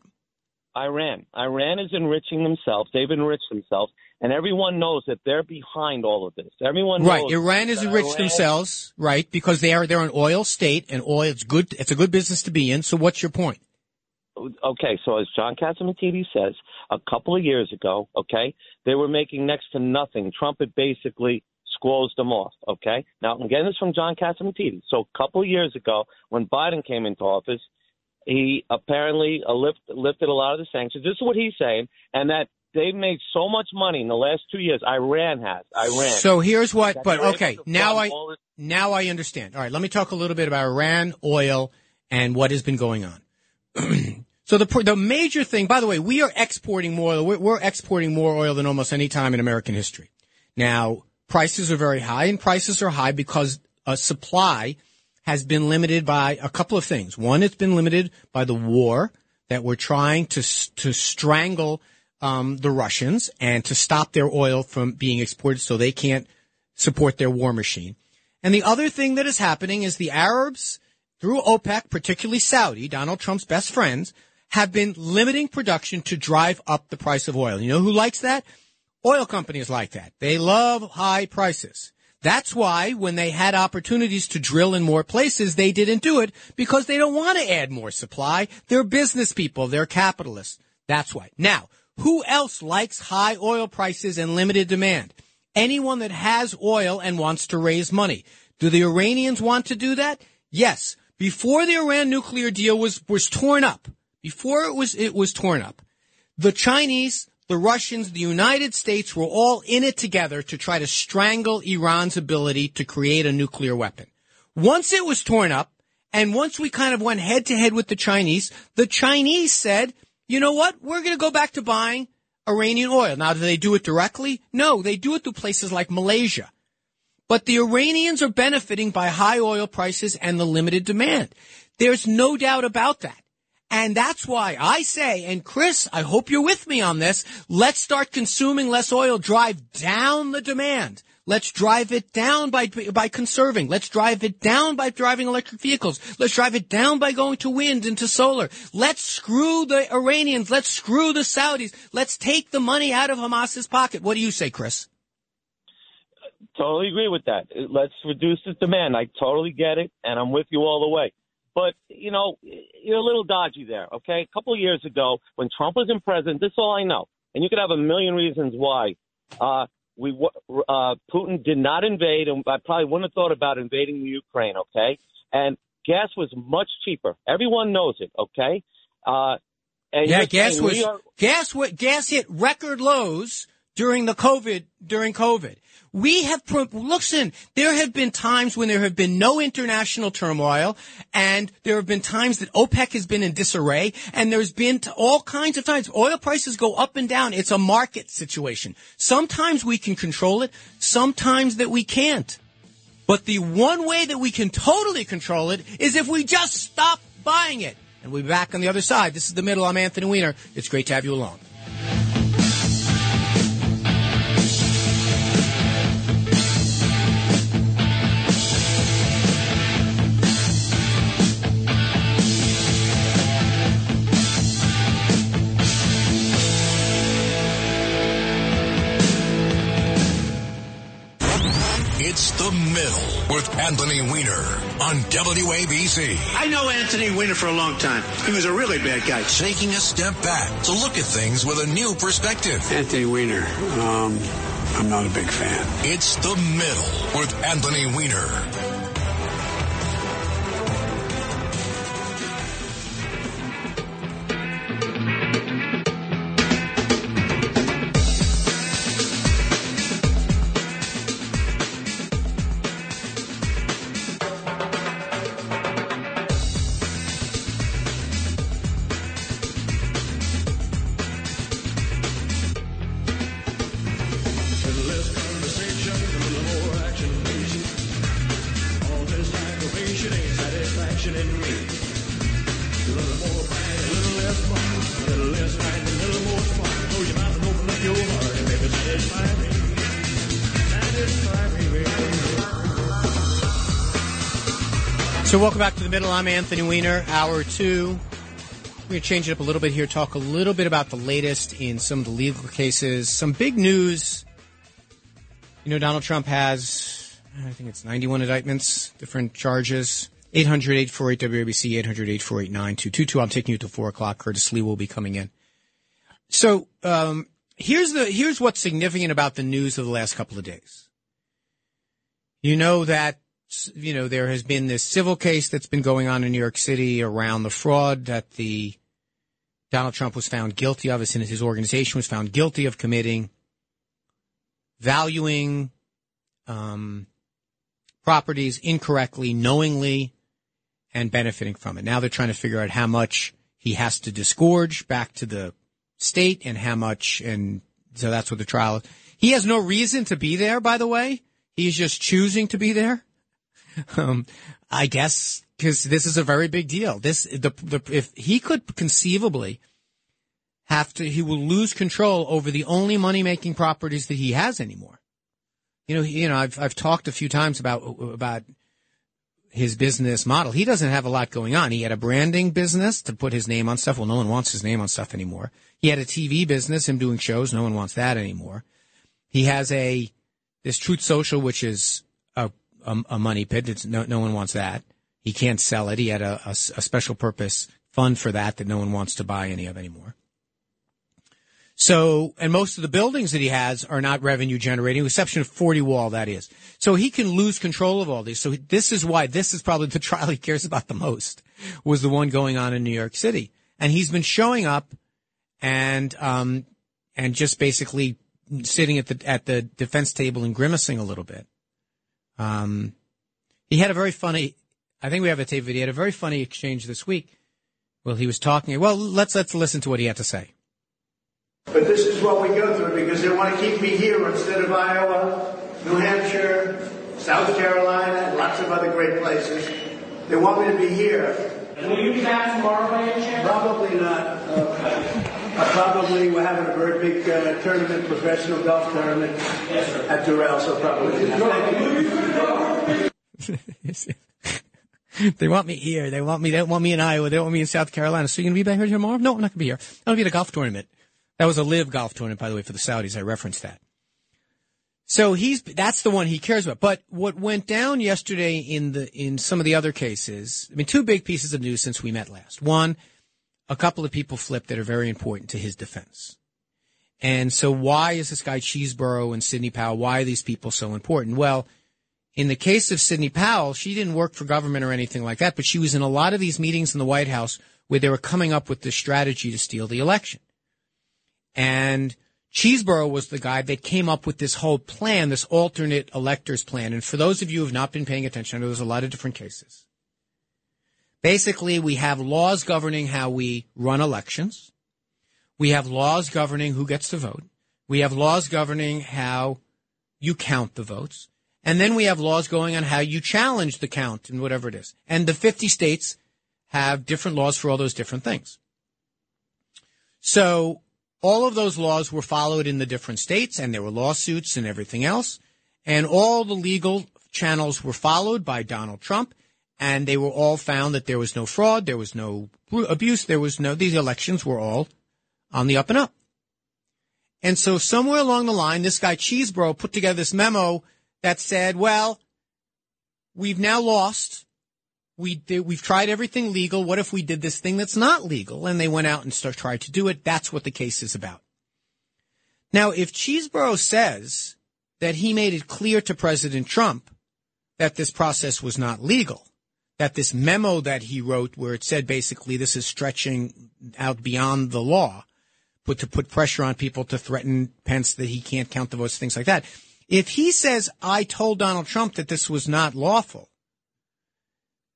Iran. Iran is enriching themselves. They've enriched themselves, and everyone knows that they're behind all of this. Everyone Right. Iran has enriched Iran- themselves, right? Because they are they're an oil state, and oil it's good. It's a good business to be in. So what's your point? Okay, so as John Catsimatidis says, a couple of years ago, okay, they were making next to nothing. Trump had basically squozed them off. Okay, now I'm getting this from John Catsimatidis. So a couple of years ago, when Biden came into office, he apparently uh, lift, lifted a lot of the sanctions. This is what he's saying, and that they've made so much money in the last two years. Iran has. Iran. So here's what. That But okay, now I this- now I understand. All right, let me talk a little bit about Iran, oil, and what has been going on. [clears throat] so the the major thing, by the way, we are exporting more. We're, we're exporting more oil than almost any time in American history. Now prices are very high, and prices are high because uh, supply has been limited by a couple of things. One, it's been limited by the war that we're trying to to strangle um, the Russians and to stop their oil from being exported so they can't support their war machine. And the other thing that is happening is the Arabs, through OPEC, particularly Saudi, Donald Trump's best friends, have been limiting production to drive up the price of oil. You know who likes that? Oil companies like that. They love high prices. That's why when they had opportunities to drill in more places, they didn't do it because they don't want to add more supply. They're business people. They're capitalists. That's why. Now, who else likes high oil prices and limited demand? Anyone that has oil and wants to raise money. Do the Iranians want to do that? Yes. Before the Iran nuclear deal was, was torn up, before it was, it was torn up, the Chinese, the Russians, the United States were all in it together to try to strangle Iran's ability to create a nuclear weapon. Once it was torn up, and once we kind of went head to head with the Chinese, the Chinese said, you know what? We're going to go back to buying Iranian oil. Now, do they do it directly? No, they do it through places like Malaysia. But the Iranians are benefiting by high oil prices and the limited demand. There's no doubt about that. And that's why I say, and Chris, I hope you're with me on this, let's start consuming less oil, drive down the demand. Let's drive it down by, by conserving. Let's drive it down by driving electric vehicles. Let's drive it down by going to wind and to solar. Let's screw the Iranians. Let's screw the Saudis. Let's take the money out of Hamas's pocket. What do you say, Chris? Totally agree with that. Let's reduce the demand. I totally get it, and I'm with you all the way. But, you know, you're a little dodgy there, okay? A couple of years ago, when Trump was in president, this is all I know. And you could have a million reasons why. Uh, we uh, Putin did not invade, and I probably wouldn't have thought about invading the Ukraine. Okay, and gas was much cheaper. Everyone knows it. Okay. Uh, and yeah, gas was are, gas. Gas hit record lows during the COVID during COVID. We have, listen, there have been times when there have been no international turmoil and there have been times that OPEC has been in disarray and there's been all kinds of times. Oil prices go up and down. It's a market situation. Sometimes we can control it. Sometimes that we can't. But the one way that we can totally control it is if we just stop buying it. And we'll be back on the other side. This is the middle. I'm Anthony Weiner. It's great to have you along. Anthony Weiner on WABC. I know Anthony Weiner for a long time. He was a really bad guy. Taking a step back to look at things with a new perspective. Anthony Weiner, um, I'm not a big fan. It's The Middle with Anthony Weiner. So welcome back to the middle. I'm Anthony Weiner. Hour two. We're going to change it up a little bit here. Talk a little bit about the latest in some of the legal cases. Some big news. You know, Donald Trump has, I think it's 91 indictments, different charges. 800-848 WABC, 800-848-9222. I'm taking you to 4 o'clock. Curtis Lee will be coming in. So, um, here's the, here's what's significant about the news of the last couple of days. You know that you know, there has been this civil case that's been going on in New York City around the fraud that the Donald Trump was found guilty of, and his organization was found guilty of committing, valuing um, properties incorrectly, knowingly, and benefiting from it. Now they're trying to figure out how much he has to disgorge back to the state and how much, and so that's what the trial is. He has no reason to be there, by the way. He's just choosing to be there. [laughs] Um, I guess because this is a very big deal. This the, the if he could conceivably have to, he will lose control over the only money making properties that he has anymore. You know, you know, I've, I've talked a few times about, about his business model. He doesn't have a lot going on. He had a branding business to put his name on stuff. Well, no one wants his name on stuff anymore. He had a TV business, him doing shows. No one wants that anymore. He has a, this Truth Social, which is a, a, a money pit. It's no, no one wants that. He can't sell it. He had a special purpose fund for that that no one wants to buy any of anymore. So, and most of the buildings that he has are not revenue generating, with exception of 40 Wall, that is. So he can lose control of all these. So this is why this is probably the [laughs] trial he cares about the most, was the one going on in New York City. And he's been showing up and, um, and just basically sitting at the, at the defense table and grimacing a little bit. Um, he had a very funny, I think we have a tape video. He had a very funny exchange this week. Well, he was talking. Well, let's, let's listen to what he had to say. But this is what we go through because they want to keep me here instead of Iowa, New Hampshire, South Carolina, lots of other great places. They want me to be here. Will you be back tomorrow by any chance? Probably not. [laughs] Uh, probably we're having a very big uh, tournament, professional golf tournament at Doral, so probably [laughs] they want me here. They want me. They don't want me in Iowa. They don't want me in South Carolina. So you're gonna be back here tomorrow? No, I'm not gonna be here. I'll be at a golf tournament. That was a live golf tournament, by the way, for the Saudis. I referenced that. So he's that's the one he cares about. But what went down yesterday in the in some of the other cases, I mean, two big pieces of news since we met last. One, a couple of people flipped that are very important to his defense. And so why is this guy Chesebro and Sidney Powell, why are these people so important? Well, in the case of Sidney Powell, she didn't work for government or anything like that, but she was in a lot of these meetings in the White House where they were coming up with this strategy to steal the election. And Chesebro was the guy that came up with this whole plan, this alternate electors plan. And for those of you who have not been paying attention, I know there's a lot of different cases. Basically, we have laws governing how we run elections. We have laws governing who gets to vote. We have laws governing how you count the votes. And then we have laws going on how you challenge the count and whatever it is. And the 50 states have different laws for all those different things. So all of those laws were followed in the different states and there were lawsuits and everything else. And all the legal channels were followed by Donald Trump and they were all found that there was no fraud, there was no abuse, there was no, these elections were all on the up and up. And so somewhere along the line, this guy Chesebro put together this memo that said, well, we've now lost. We did, we've tried everything legal. What if we did this thing that's not legal? And they went out and start, tried to do it. That's what the case is about. Now, if Chesebro says that he made it clear to President Trump that this process was not legal, that this memo that he wrote where it said basically this is stretching out beyond the law, but to put pressure on people to threaten Pence that he can't count the votes, things like that. If he says, I told Donald Trump that this was not lawful,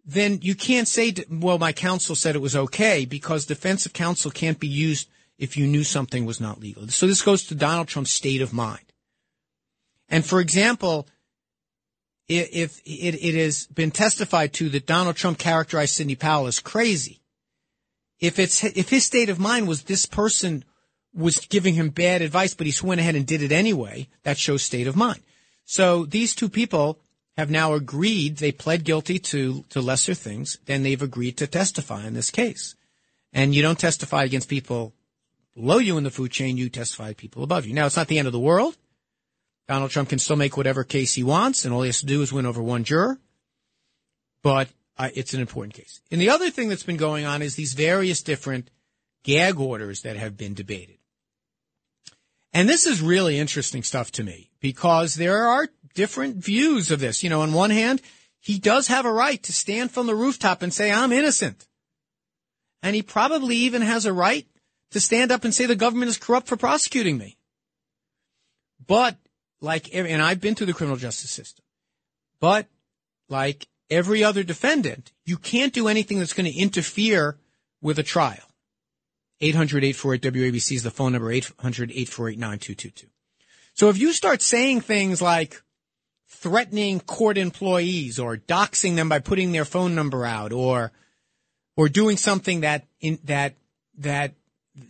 then you can't say, well, my counsel said it was okay because defensive counsel can't be used if you knew something was not legal. So this goes to Donald Trump's state of mind. And for example, if it, it has been testified to that Donald Trump characterized Sidney Powell as crazy, if it's if his state of mind was this person was giving him bad advice, but he went ahead and did it anyway, that shows state of mind. So these two people have now agreed, they pled guilty to, to lesser things, then they've agreed to testify in this case. And you don't testify against people below you in the food chain, you testify people above you. Now, it's not the end of the world. Donald Trump can still make whatever case he wants, and all he has to do is win over one juror. But uh, it's an important case. And the other thing that's been going on is these various different gag orders that have been debated. And this is really interesting stuff to me because there are different views of this. You know, on one hand, he does have a right to stand from the rooftop and say, I'm innocent. And he probably even has a right to stand up and say the government is corrupt for prosecuting me. But like, and I've been through the criminal justice system, but like every other defendant, you can't do anything that's going to interfere with a trial. 800-848-WABC is the phone number, 800-848-9222. So if you start saying things like threatening court employees or doxing them by putting their phone number out or, or doing something that, in, that, that,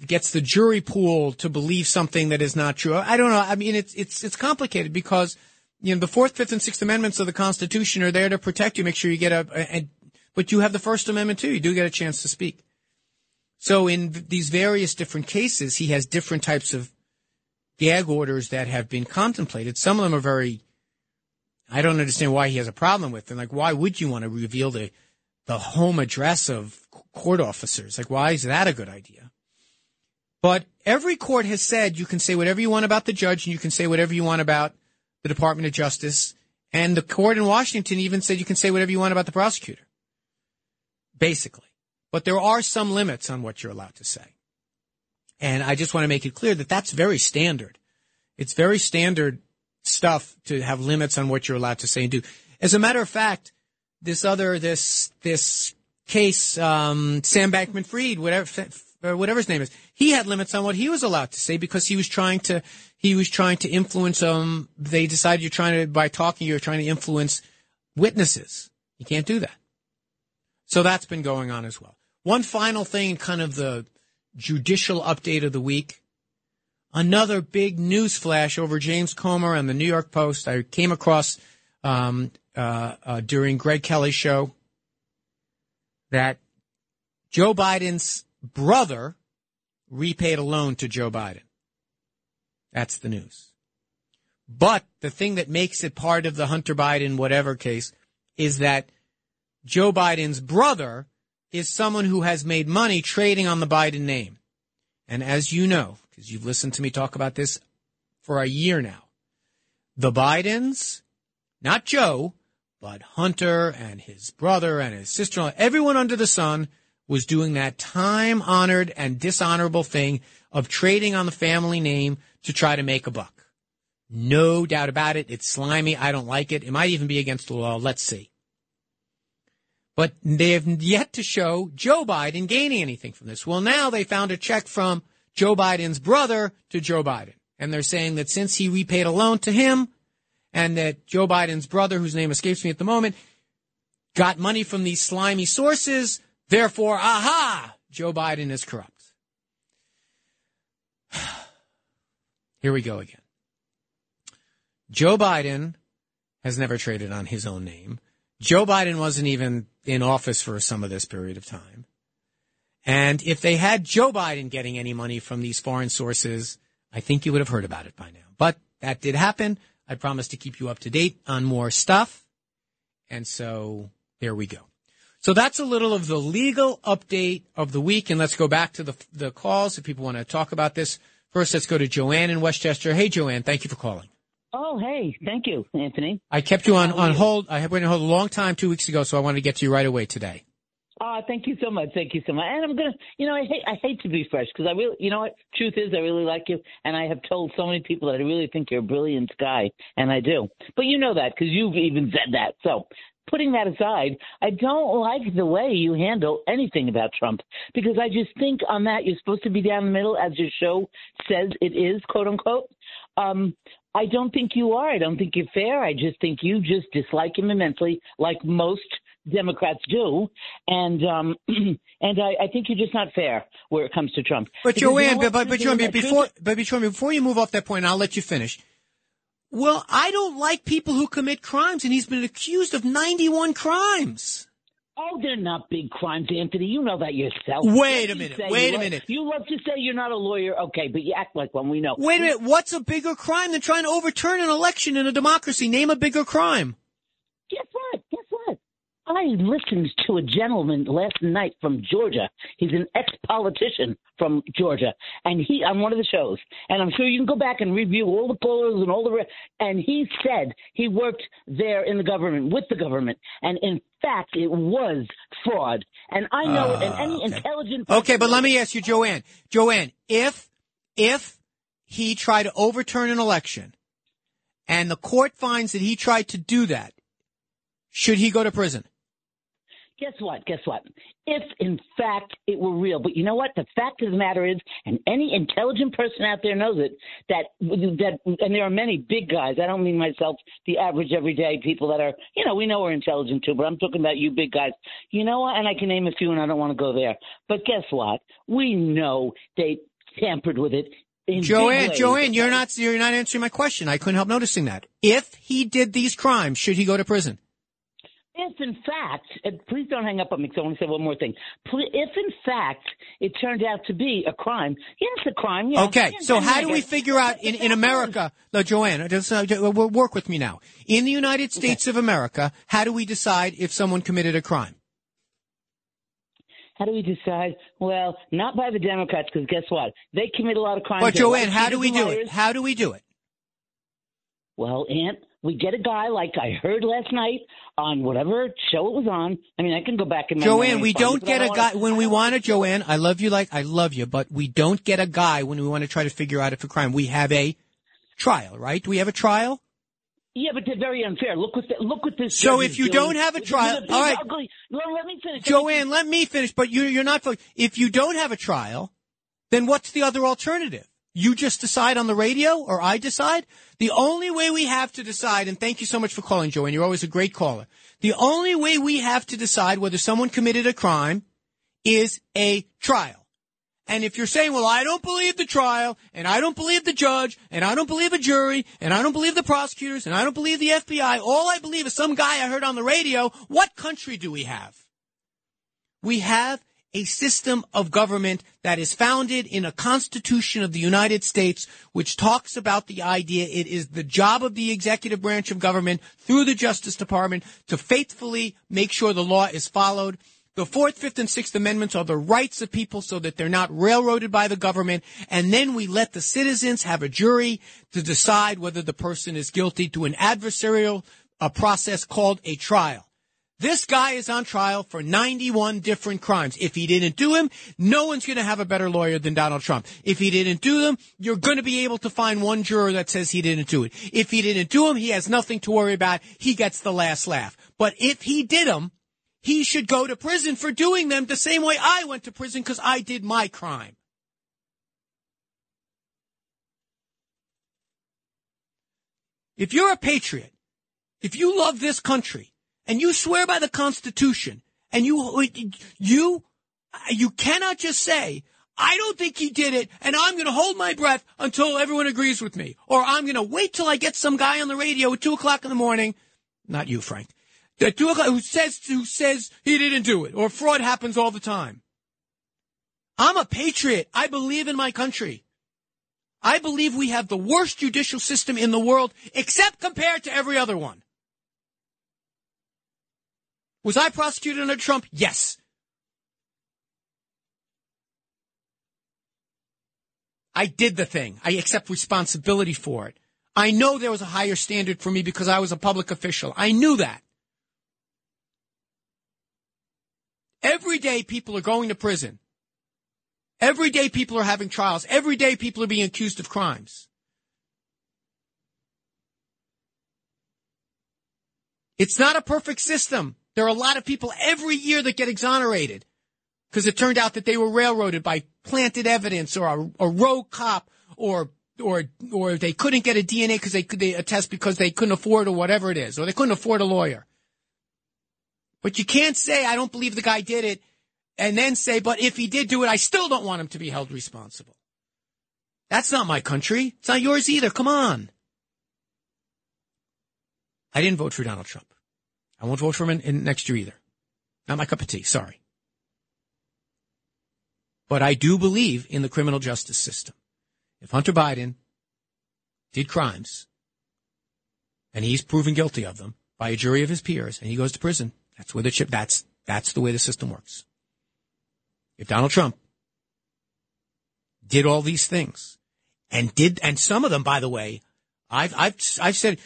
gets the jury pool to believe something that is not true. I don't know. I mean, it's it's it's complicated because you know the Fourth, Fifth, and Sixth Amendments of the Constitution are there to protect you, make sure you get a, a, but you have the First Amendment too. You do get a chance to speak. So in these various different cases, he has different types of gag orders that have been contemplated. Some of them are very. I don't understand why he has a problem with them. Like, why would you want to reveal the the home address of court officers? Like, why is that a good idea? But every court has said you can say whatever you want about the judge and you can say whatever you want about the Department of Justice. And the court in Washington even said you can say whatever you want about the prosecutor. Basically. But there are some limits on what you're allowed to say. And I just want to make it clear that that's very standard. It's very standard stuff to have limits on what you're allowed to say and do. As a matter of fact, this other, this, this case, um, Sam Bankman Fried, whatever, or whatever his name is, he had limits on what he was allowed to say because he was trying to, he was trying to influence, um, they decided you're trying to, by talking, you're trying to influence witnesses. You can't do that. So that's been going on as well. One final thing, kind of the judicial update of the week. Another big news flash over James Comer and the New York Post. I came across um, uh, uh, during Greg Kelly's show that Joe Biden's brother repaid a loan to Joe Biden. That's the news. But the thing that makes it part of the Hunter Biden whatever case is that Joe Biden's brother is someone who has made money trading on the Biden name. And as you know, because you've listened to me talk about this for a year now, the Bidens, not Joe, but Hunter and his brother and his sister-in-law, everyone under the sun was doing that time honored and dishonorable thing of trading on the family name to try to make a buck. No doubt about it. It's slimy. I don't like it. It might even be against the law. Let's see. But they have yet to show Joe Biden gaining anything from this. Well, now they found a check from Joe Biden's brother to Joe Biden. And they're saying that since he repaid a loan to him and that Joe Biden's brother, whose name escapes me at the moment, got money from these slimy sources, therefore, aha, Joe Biden is corrupt. [sighs] Here we go again. Joe Biden has never traded on his own name. Joe Biden wasn't even in office for some of this period of time. And if they had Joe Biden getting any money from these foreign sources, I think you would have heard about it by now. But that did happen. I promised to keep you up to date on more stuff. And so there we go. So that's a little of the legal update of the week. And let's go back to the, the calls if people want to talk about this. First, let's go to Joanne in Westchester. Hey, Joanne, thank you for calling. Oh, hey, thank you, Anthony. I kept you on, on hold. I have been on hold a long time two weeks ago, so I wanted to get to you right away today. Uh, thank you so much. Thank you so much. And I'm gonna, you know, I hate, I hate to be fresh because I really, you know what? Truth is, I really like you, and I have told so many people that I really think you're a brilliant guy, and I do. But you know that because you've even said that. So putting that aside, I don't like the way you handle anything about Trump because I just think on that you're supposed to be down the middle, as your show says it is, quote unquote. Um, I don't think you are. I don't think you're fair. I just think you just dislike him immensely, like most Democrats do, and um, [clears throat] and I, I, think you're just not fair where it comes to Trump. But because Joanne, you know but but Joanne, before but Joanne, before you move off that point, I'll let you finish. Well, I don't like people who commit crimes, and he's been accused of 91 crimes. Oh, they're not big crimes, Anthony. You know that yourself. Wait a minute. Wait a minute. You love to say you're not a lawyer. Okay, but you act like one. We know. Wait a minute. What's a bigger crime than trying to overturn an election in a democracy? Name a bigger crime. Guess what? I listened to a gentleman last night from Georgia. He's an ex-politician from Georgia, and he on one of the shows. And I'm sure you can go back and review all the polls and all the. Re- and he said he worked there in the government with the government, and in fact, it was fraud. And I know uh, it. And any okay. intelligent. Okay, but let me ask you, Joanne. Joanne, if if he tried to overturn an election, and the court finds that he tried to do that, should he go to prison? Guess what? Guess what? If in fact it were real, but you know what? The fact of the matter is, and any intelligent person out there knows it, that that and there are many big guys. I don't mean myself, the average everyday people that are, you know, we know we're intelligent too, but I'm talking about you big guys. You know what? And I can name a few, and I don't want to go there. But guess what? We know they tampered with it. In Joanne. Joanne, you're not you're not answering my question. I couldn't help noticing that. If he did these crimes, should he go to prison? If in fact, and please don't hang up on me because I want to say one more thing. If in fact it turned out to be a crime, yes, a crime. Yes, Okay, yes, so how do we figure out in, in America, no, Joanne, just, uh, work with me now. In the United States of America, how do we decide if someone committed a crime? How do we decide? Well, not by the Democrats, because guess what? They commit a lot of crimes. But Joanne, how do we do it? How do we do it? Well, Aunt, we get a guy like I heard last night on whatever show it was on. I mean, I can go back and Joanne, we don't get a guy when we want to. Joanne, I love you like I love you, but we don't get a guy when we want to try to figure out if a crime. We have a trial, right? Do we have a trial? Yeah, but they're very unfair. Look what the, look what this. So if you doing. don't have a trial- all right. ugly- Let, let me finish. Joanne, let me finish, but you, you're not. If you don't have a trial, then what's the other alternative? You just decide on the radio, or I decide. The only way we have to decide, and thank you so much for calling, Joanne. You're always a great caller. The only way we have to decide whether someone committed a crime is a trial. And if you're saying, well, I don't believe the trial, and I don't believe the judge, and I don't believe a jury, and I don't believe the prosecutors, and I don't believe the FBI, all I believe is some guy I heard on the radio, what country do we have? We have a system of government that is founded in a constitution of the United States, which talks about the idea it is the job of the executive branch of government through the Justice Department to faithfully make sure the law is followed. The Fourth, Fifth, and Sixth Amendments are the rights of people so that they're not railroaded by the government. And then we let the citizens have a jury to decide whether the person is guilty to an adversarial a process called a trial. This guy is on trial for 91 different crimes. If he didn't do them, no one's going to have a better lawyer than Donald Trump. If he didn't do them, you're going to be able to find one juror that says he didn't do it. If he didn't do them, he has nothing to worry about. He gets the last laugh. But if he did them, he should go to prison for doing them the same way I went to prison because I did my crime. If you're a patriot, if you love this country and you swear by the Constitution and you, you, you cannot just say, I don't think he did it and I'm going to hold my breath until everyone agrees with me. Or I'm going to wait till I get some guy on the radio at two o'clock in the morning. Not you, Frank. At two o'clock who says, who says he didn't do it or fraud happens all the time. I'm a patriot. I believe in my country. I believe we have the worst judicial system in the world, except compared to every other one. Was I prosecuted under Trump? Yes. I did the thing. I accept responsibility for it. I know there was a higher standard for me because I was a public official. I knew that. Every day people are going to prison. Every day people are having trials. Every day people are being accused of crimes. It's not a perfect system. There are a lot of people every year that get exonerated because it turned out that they were railroaded by planted evidence or a, a rogue cop or or or they couldn't get a DNA because they could they attest because they couldn't afford or whatever it is or they couldn't afford a lawyer. But you can't say I don't believe the guy did it and then say, but if he did do it, I still don't want him to be held responsible. That's not my country. It's not yours either. Come on. I didn't vote for Donald Trump. I won't vote for him in, in next year either. Not my cup of tea. Sorry. But I do believe in the criminal justice system. If Hunter Biden did crimes and he's proven guilty of them by a jury of his peers and he goes to prison, that's where the chip, that's, that's the way the system works. If Donald Trump did all these things and did, and some of them, by the way, I've, I've, I've said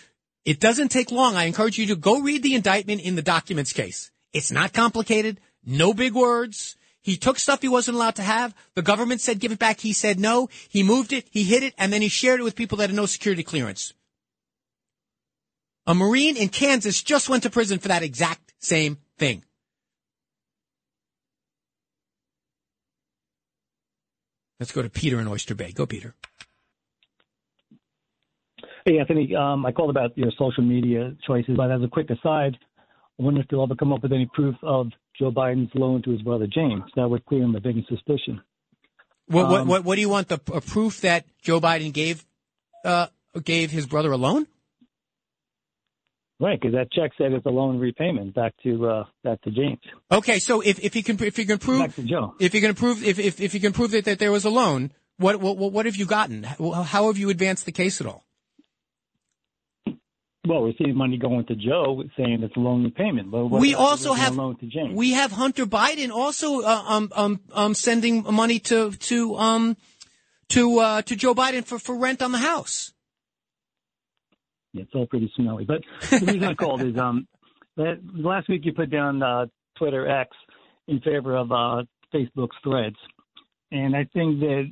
it doesn't take long. I encourage you to go read the indictment in the documents case. It's not complicated. No big words. He took stuff he wasn't allowed to have. The government said give it back. He said no. He moved it. He hid it. And then he shared it with people that had no security clearance. A Marine in Kansas just went to prison for that exact same thing. Let's go to Peter in Oyster Bay. Go, Peter. Hey, Anthony. Um, I called about your social media choices, but as a quick aside, I wonder if you'll ever come up with any proof of Joe Biden's loan to his brother James. That would clear him of any suspicion. What, what, Um, what, what do you want? The a proof that Joe Biden gave uh, gave his brother a loan? Right, because that check said it's a loan repayment back to uh, back to James. Okay, so if, if you can if you can prove Back to Joe. if you can prove if, if, if you can prove that, that there was a loan, what, what what what have you gotten? How have you advanced the case at all? Well, we're seeing money going to Joe, saying it's a loan repayment. But we also have loan to James. we have Hunter Biden also uh, um um um sending money to to um to uh to Joe Biden for for rent on the house. Yeah, it's all pretty smelly. But the reason I called is um, that last week you put down uh, Twitter X in favor of uh, Facebook's Threads, and I think that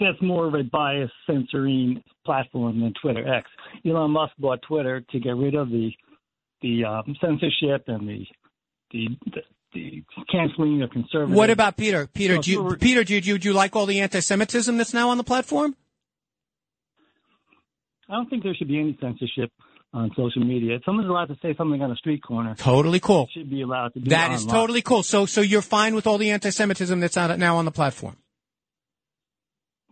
that's more of a bias censoring platform than Twitter X. Elon Musk bought Twitter to get rid of the the um, censorship and the the the, the canceling of conservative. What about Peter? Peter, So do you, if we were- Peter, do you, do you do you like all the anti-Semitism that's now on the platform? I don't think there should be any censorship on social media. If someone's allowed to say something on a street corner, Totally cool. should be allowed to do That it is totally cool. So so you're fine with all the anti-Semitism that's now on the platform?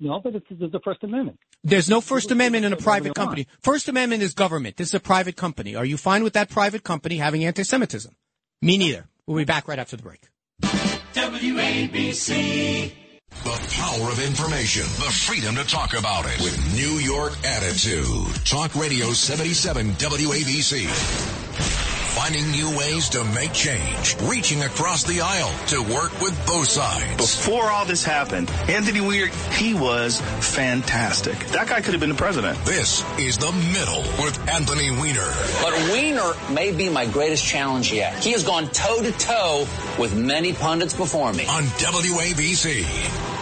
No, but it's, it's the First Amendment. There's no First Amendment in a private company. First Amendment is government. This is a private company. Are you fine with that private company having anti-Semitism? Me neither. We'll be back right after the break. WABC. The power of information, the freedom to talk about it with New York attitude. Talk Radio 77 WABC. Finding new ways to make change, reaching across the aisle to work with both sides. Before all this happened, Anthony Weir, he was fantastic. That guy could have been the president. This is The Middle with Anthony Weiner. But Weiner may be my greatest challenge yet. He has gone toe to toe with many pundits before me. On WABC.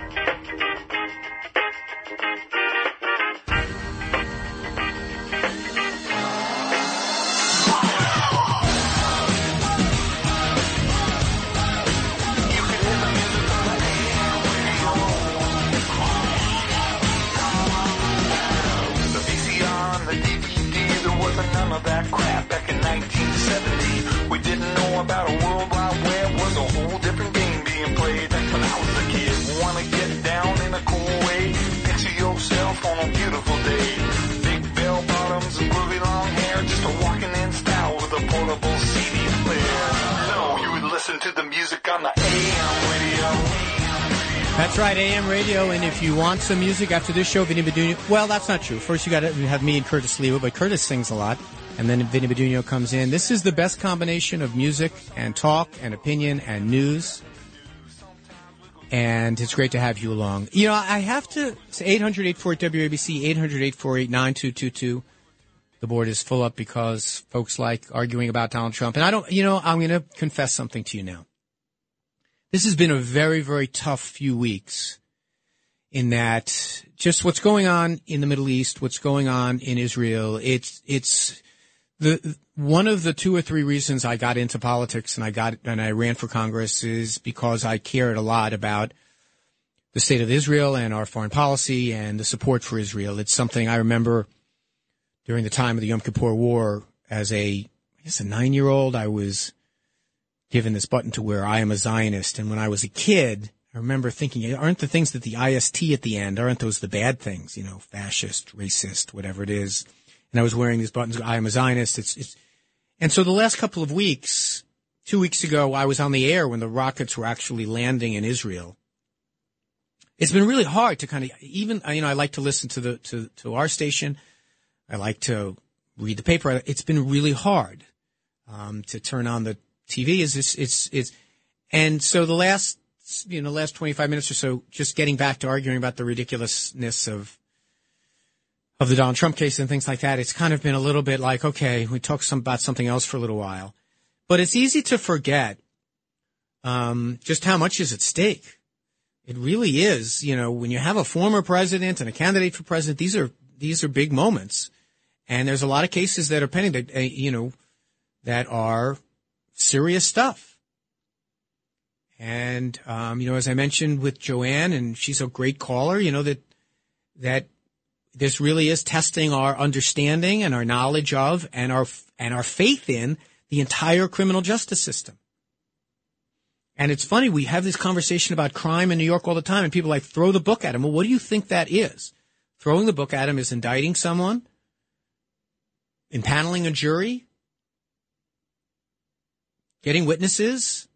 That's right, AM radio. And if you want some music after this show, Vinny Beduno. Well, that's not true. First, you got to have me and Curtis Sliwa, but Curtis sings a lot, and then Vinny Beduno comes in. This is the best combination of music and talk and opinion and news. And it's great to have you along. You know, I have to say 800 WABC, 800 9222. The board is full up because folks like arguing about Donald Trump. And I don't, you know, I'm going to confess something to you now. This has been a very, very tough few weeks in that just what's going on in the Middle East, what's going on in Israel, it's, it's the, one of the two or three reasons I got into politics and I got, and I ran for Congress is because I cared a lot about the state of Israel and our foreign policy and the support for Israel. It's something I remember during the time of the Yom Kippur War as a, I guess a nine year old, I was given this button to wear, I am a Zionist. And when I was a kid, I remember thinking, aren't the things that the IST at the end, aren't those the bad things? You know, fascist, racist, whatever it is. And I was wearing these buttons, I am a Zionist. It's, it's, and so the last couple of weeks, two weeks ago, I was on the air when the rockets were actually landing in Israel. It's been really hard to kind of, even, you know, I like to listen to the, to, to our station. I like to read the paper. It's been really hard, um, to turn on the TV is it's, it's, it's, and so the last, you know, last 25 minutes or so, just getting back to arguing about the ridiculousness of, of the Donald Trump case and things like that, it's kind of been a little bit like, okay, we talk some, about something else for a little while, but it's easy to forget, um, just how much is at stake. It really is, you know, when you have a former president and a candidate for president, these are, these are big moments. And there's a lot of cases that are pending that, uh, you know, that are serious stuff. And, um, you know, as I mentioned with Joanne, and she's a great caller, you know, that, that this really is testing our understanding and our knowledge of and our, and our faith in the entire criminal justice system. And it's funny, we have this conversation about crime in New York all the time, and people like throw the book at him. Well, what do you think that is? Throwing the book at him is indicting someone, impaneling a jury, getting witnesses,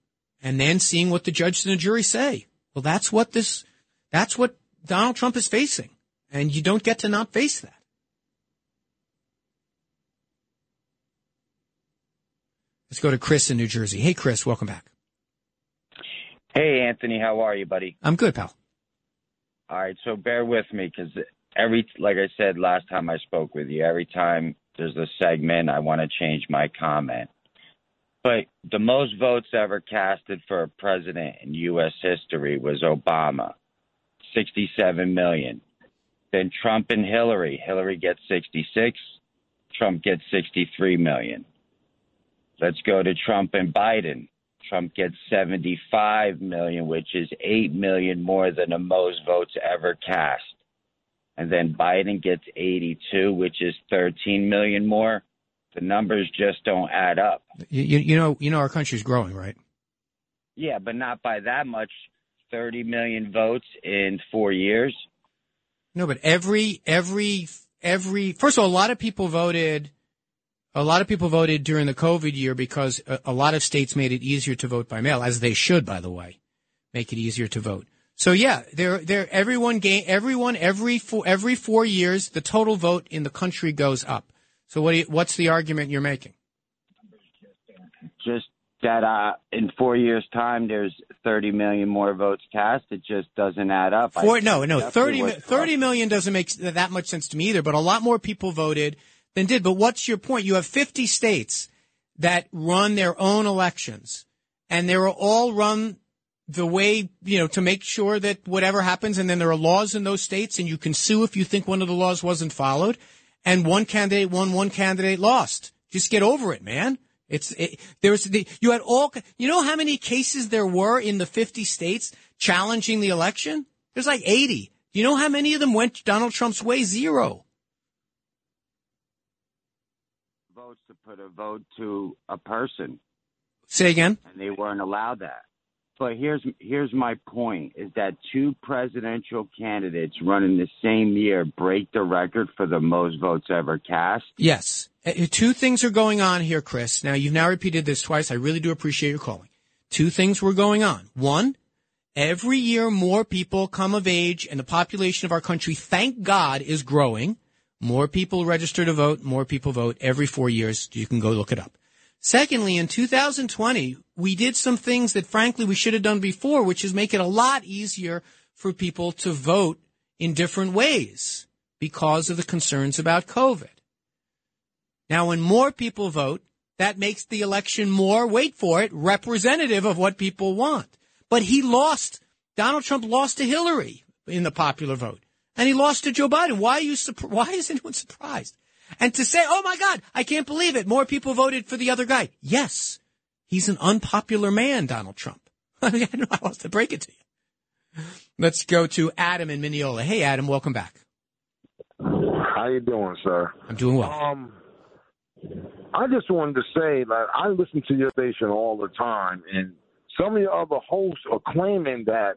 and then seeing what the judge and the jury say. Well, that's what this, that's what Donald Trump is facing. And you don't get to not face that. Let's go to Chris in New Jersey. Hey, Chris, welcome back. Hey, Anthony, how are you, buddy? I'm good, pal. All right, so bear with me because every, like I said last time I spoke with you, every time there's a segment, I want to change my comment. But the most votes ever casted for a president in U.S. history was Obama, 67 million. Then Trump and Hillary. Hillary gets 66, Trump gets 63 million. Let's go to Trump and Biden. Trump gets 75 million, which is 8 million more than the most votes ever cast. And then Biden gets 82, which is 13 million more. The numbers just don't add up. You, you, know, you know, our country's growing, right? Yeah, but not by that much. 30 million votes in four years. No, but every, every, every, first of all, a lot of people voted, a lot of people voted during the COVID year because a, a lot of states made it easier to vote by mail, as they should, by the way, make it easier to vote. So yeah, there, there, everyone gain, everyone, every four, every four years, the total vote in the country goes up. So what, do you, what's the argument you're making? Just that uh, in four years' time, there's 30 million more votes cast. It just doesn't add up. Four, no, no, 30, 30 million doesn't make that much sense to me either, but a lot more people voted than did. But what's your point? You have 50 states that run their own elections and they're all run the way, you know, to make sure that whatever happens and then there are laws in those states and you can sue if you think one of the laws wasn't followed and one candidate won, one candidate lost. Just get over it, man. It's it, there's the you had all you know how many cases there were in the 50 states challenging the election? There's like 80. Do you know how many of them went Donald Trump's way? Zero. votes to put a vote to a person, Say again. and they weren't allowed that. But here's here's my point: is that two presidential candidates running the same year break the record for the most votes ever cast. Yes. Uh, Two things are going on here, Chris. Now, you've now repeated this twice. I really do appreciate your calling. Two things were going on. One, every year more people come of age and the population of our country, thank God, is growing. More people register to vote, more people vote every four years. You can go look it up. Secondly, in 2020, we did some things that frankly we should have done before, which is make it a lot easier for people to vote in different ways because of the concerns about COVID. Now, when more people vote, that makes the election more, wait for it, representative of what people want. But he lost, Donald Trump lost to Hillary in the popular vote. And he lost to Joe Biden. Why are you, why is anyone surprised? And to say, oh my God, I can't believe it. More people voted for the other guy. Yes, he's an unpopular man, Donald Trump. I [laughs] mean, I don't know how else to break it to you. Let's go to Adam in Mineola. Hey, Adam, welcome back. How you doing, sir? I'm doing well. Um, I just wanted to say, like, I listen to your station all the time, and some of your other hosts are claiming that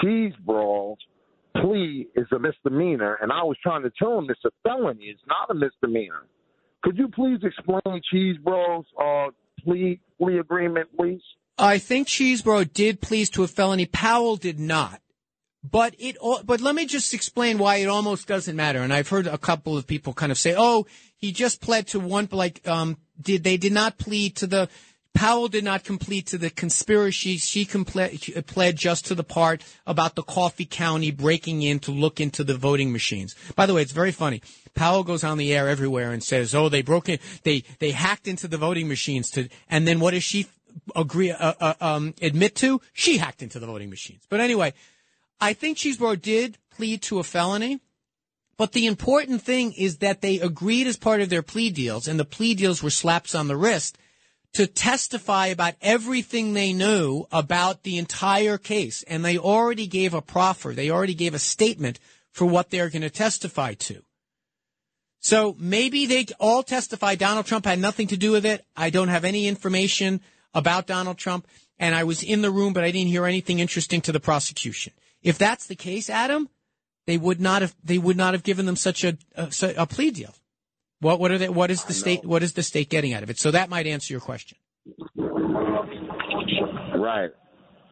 cheese brawls plea is a misdemeanor, and I was trying to tell him it's a felony. It's not a misdemeanor. Could you please explain Chesebro's uh, plea plea agreement, please? I think Chesebro did plead to a felony. Powell did not. But it, but let me just explain why it almost doesn't matter. And I've heard a couple of people kind of say, "Oh, he just pled to one." Like, um, did they did not plead to the Powell did not complete to the conspiracy. She pled just to the part about the Coffee County breaking in to look into the voting machines. By the way, it's very funny. Powell goes on the air everywhere and says, "Oh, they broke in, they they hacked into the voting machines to," and then what does she agree uh, uh, um, admit to? She hacked into the voting machines. But anyway, I think Chesebro did plead to a felony, But the important thing is that they agreed as part of their plea deals, and the plea deals were slaps on the wrist to testify about everything they knew about the entire case. And they already gave a proffer. They already gave a statement for what they're going to testify to. So maybe they all testify Donald Trump had nothing to do with it. I don't have any information about Donald Trump. And I was in the room, but I didn't hear anything interesting to the prosecution. If that's the case, Adam, they would not have, they would not have given them such a, a, a plea deal. What, what are they, what is the state, what is the state getting out of it? So that might answer your question. Right.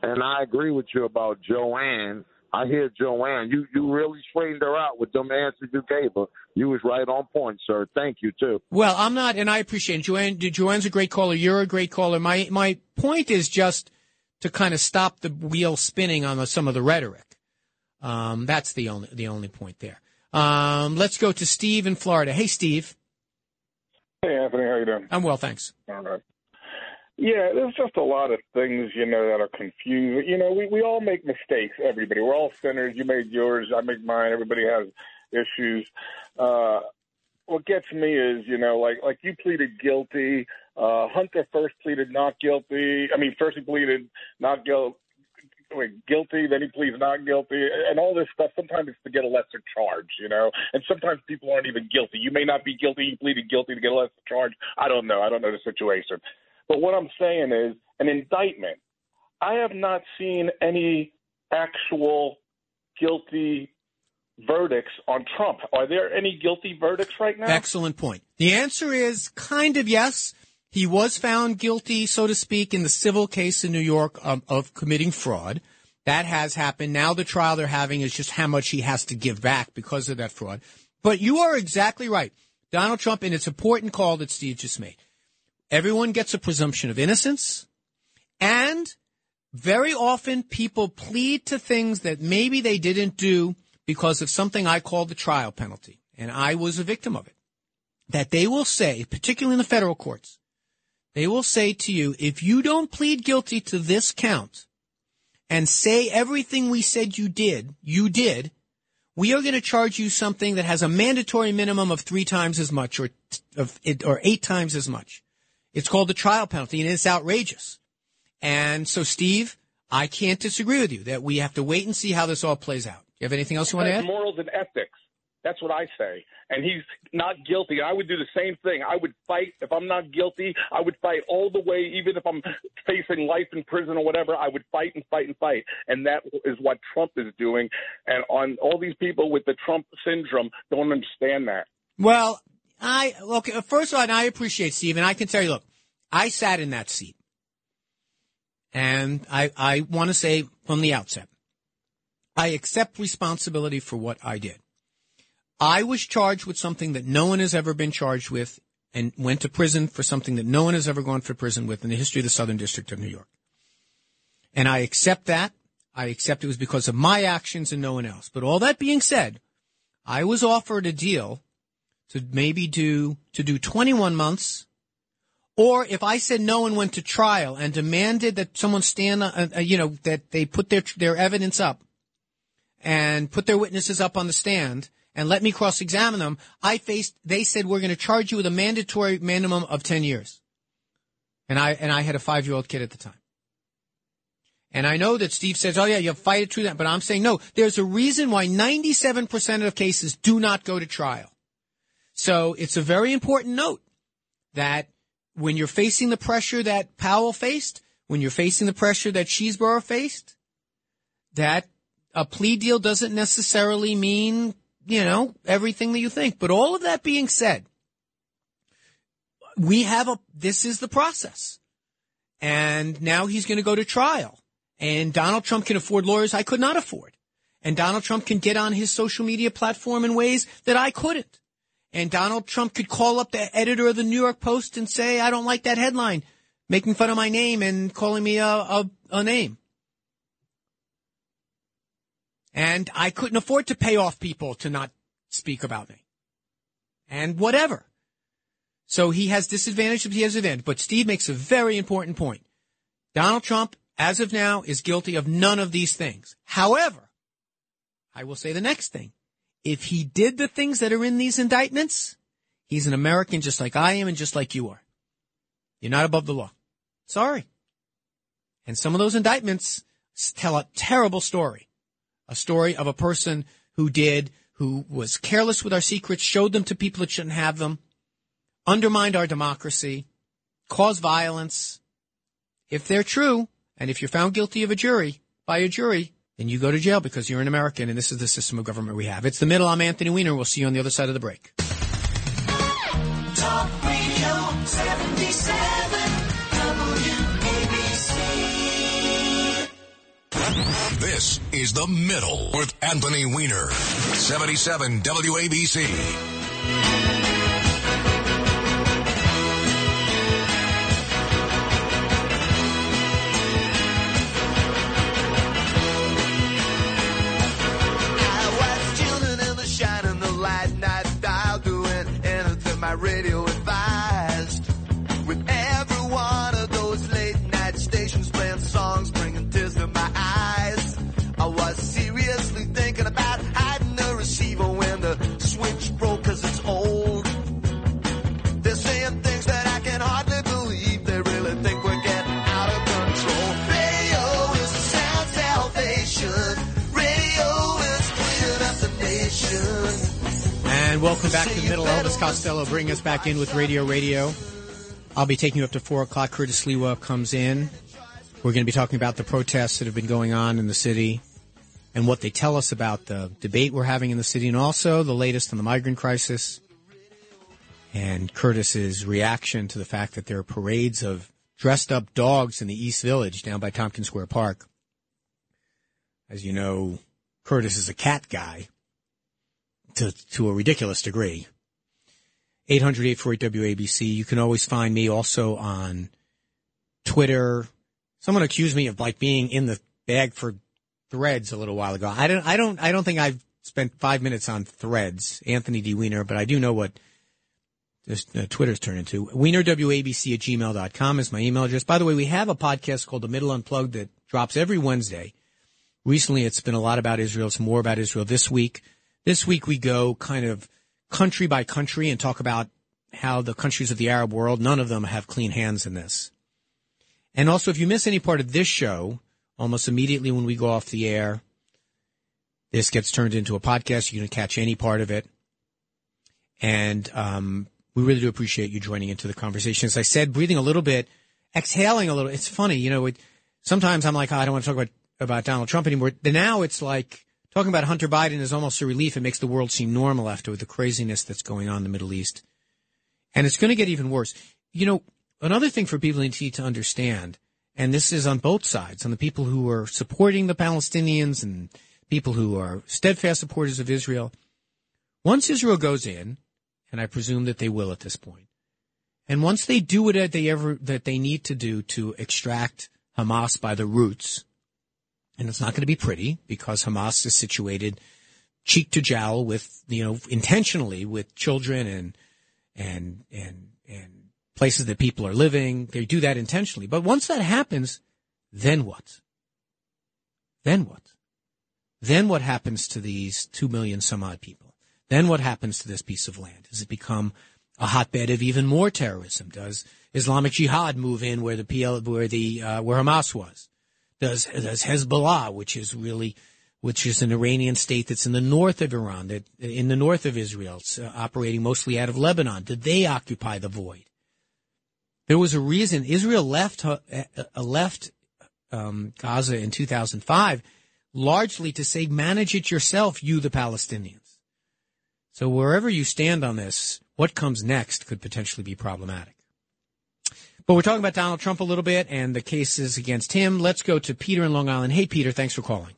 And I agree with you about Joanne. I hear Joanne. You you really straightened her out with them answers you gave her. You was right on point, sir. Thank you too. Well, I'm not, and I appreciate it. Joanne. Joanne's a great caller. You're a great caller. My my point is just to kind of stop the wheel spinning on the, some of the rhetoric. Um, that's the only the only point there. Um, let's go to Steve in Florida. Hey, Steve. Hey, Anthony. How you doing? I'm well, thanks. All right. Yeah, there's just a lot of things, you know, that are confusing. You know, we, we all make mistakes, everybody. We're all sinners. You made yours, I make mine. Everybody has issues. Uh, what gets me is, you know, like like you pleaded guilty. Uh, Hunter first pleaded not guilty. I mean, first he pleaded not guilty. Wait, guilty, then he pleads not guilty, and all this stuff. Sometimes it's to get a lesser charge, you know. And sometimes people aren't even guilty. You may not be guilty. You pleaded guilty to get a lesser charge. I don't know. I don't know the situation. But what I'm saying is an indictment. I have not seen any actual guilty verdicts on Trump. Are there any guilty verdicts right now? Excellent point. The answer is kind of yes. He was found guilty, so to speak, in the civil case in New York um, of committing fraud. That has happened. Now the trial they're having is just how much he has to give back because of that fraud. But you are exactly right. Donald Trump, and it's an important call that Steve just made. Everyone gets a presumption of innocence. And very often people plead to things that maybe they didn't do because of something I call the trial penalty. And I was a victim of it. That they will say, particularly in the federal courts, they will say to you, if you don't plead guilty to this count and say everything we said you did, you did, we are going to charge you something that has a mandatory minimum of three times as much or, of, or eight times as much. It's called the trial penalty, and it's outrageous. And so, Steve, I can't disagree with you that we have to wait and see how this all plays out. Do you have anything else you want to add? Morals and ethics. That's what I say. And he's not guilty. I would do the same thing. I would fight. If I'm not guilty, I would fight all the way, even if I'm facing life in prison or whatever. I would fight and fight and fight. And that is what Trump is doing. And on all these people with the Trump syndrome don't understand that. Well, I look. First of all, and I appreciate Steve, and I can tell you, look, I sat in that seat, and I I want to say from the outset, I accept responsibility for what I did. I was charged with something that no one has ever been charged with, and went to prison for something that no one has ever gone for prison with in the history of the Southern District of New York. And I accept that. I accept it was because of my actions and no one else. But all that being said, I was offered a deal to maybe do to do 21 months or if I said no and went to trial and demanded that someone stand, uh, uh, you know, that they put their their evidence up and put their witnesses up on the stand and let me cross-examine them, I faced. They said we're going to charge you with a mandatory minimum of 10 years, and I and I had a five-year-old kid at the time. And I know that Steve says, "Oh yeah, you'll fight it through that," but I'm saying no. There's a reason why 97% of cases do not go to trial. So it's a very important note that when you're facing the pressure that Powell faced, when you're facing the pressure that Chesebro faced, that a plea deal doesn't necessarily mean, you know, everything that you think. But all of that being said, we have a, this is the process. And now he's going to go to trial. And Donald Trump can afford lawyers I could not afford. And Donald Trump can get on his social media platform in ways that I couldn't. And Donald Trump could call up the editor of the New York Post and say, I don't like that headline, making fun of my name and calling me a, a, a name. And I couldn't afford to pay off people to not speak about me. And whatever. So he has disadvantage, he has advantage. But Steve makes a very important point. Donald Trump, as of now, is guilty of none of these things. However, I will say the next thing. if he did the things that are in these indictments, he's an American just like I am and just like you are. You're not above the law. Sorry. And some of those indictments tell a terrible story. A story of a person who did, who was careless with our secrets, showed them to people that shouldn't have them, undermined our democracy, caused violence. If they're true, and if you're found guilty of a jury, by a jury, then you go to jail because you're an American and this is the system of government we have. It's the middle. I'm Anthony Weiner. We'll see you on the other side of the break. Talk Radio 77 This is The Middle with Anthony Weiner. 77 WABC. Back to the middle. Elvis Costello bring us back in with Radio Radio. I'll be taking you up to 4 o'clock. Curtis Sliwa comes in. We're going to be talking about the protests that have been going on in the city and what they tell us about the debate we're having in the city and also the latest on the migrant crisis and Curtis's reaction to the fact that there are parades of dressed up dogs in the East Village down by Tompkins Square Park. As you know, Curtis is a cat guy to, to a ridiculous degree. 800 WABC. You can always find me also on Twitter. Someone accused me of like being in the bag for threads a little while ago. I don't, I don't, I don't think I've spent five minutes on threads, Anthony D. Weiner, but I do know what this uh, Twitter's turned into. WeinerWABC at gmail.com is my email address. By the way, we have a podcast called The Middle Unplugged that drops every Wednesday. Recently, it's been a lot about Israel. It's more about Israel this week. This week, we go kind of country by country and talk about how the countries of the Arab world, none of them have clean hands in this. And also, if you miss any part of this show, almost immediately when we go off the air, this gets turned into a podcast. You can catch any part of it. And um, we really do appreciate you joining into the conversation. As I said, breathing a little bit, exhaling a little. It's funny, you know. It, sometimes I'm like, oh, I don't want to talk about about Donald Trump anymore. But now it's like talking about Hunter Biden is almost a relief. It makes the world seem normal after the craziness that's going on in the Middle East, and it's going to get even worse. You know, another thing for people need to understand, and this is on both sides, on the people who are supporting the Palestinians and people who are steadfast supporters of Israel. Once Israel goes in, and I presume that they will at this point, and once they do what they ever that they need to do to extract Hamas by the roots, and it's not going to be pretty because Hamas is situated cheek to jowl with you know intentionally with children and and and and places that people are living. They do that intentionally. But once that happens, then what? Then what? Then what happens to these two million some odd people? Then what happens to this piece of land? Does it become a hotbed of even more terrorism? Does Islamic Jihad move in where the PL, where the uh, where Hamas was? Does does Hezbollah, which is really which is an Iranian state that's in the north of Iran, that in the north of Israel, it's, uh, operating mostly out of Lebanon. Did they occupy the void? There was a reason Israel left uh, uh, left um, Gaza in 2005, largely to say, manage it yourself, you the Palestinians. So wherever you stand on this, what comes next could potentially be problematic. But we're talking about Donald Trump a little bit and the cases against him. Let's go to Peter in Long Island. Hey, Peter, thanks for calling.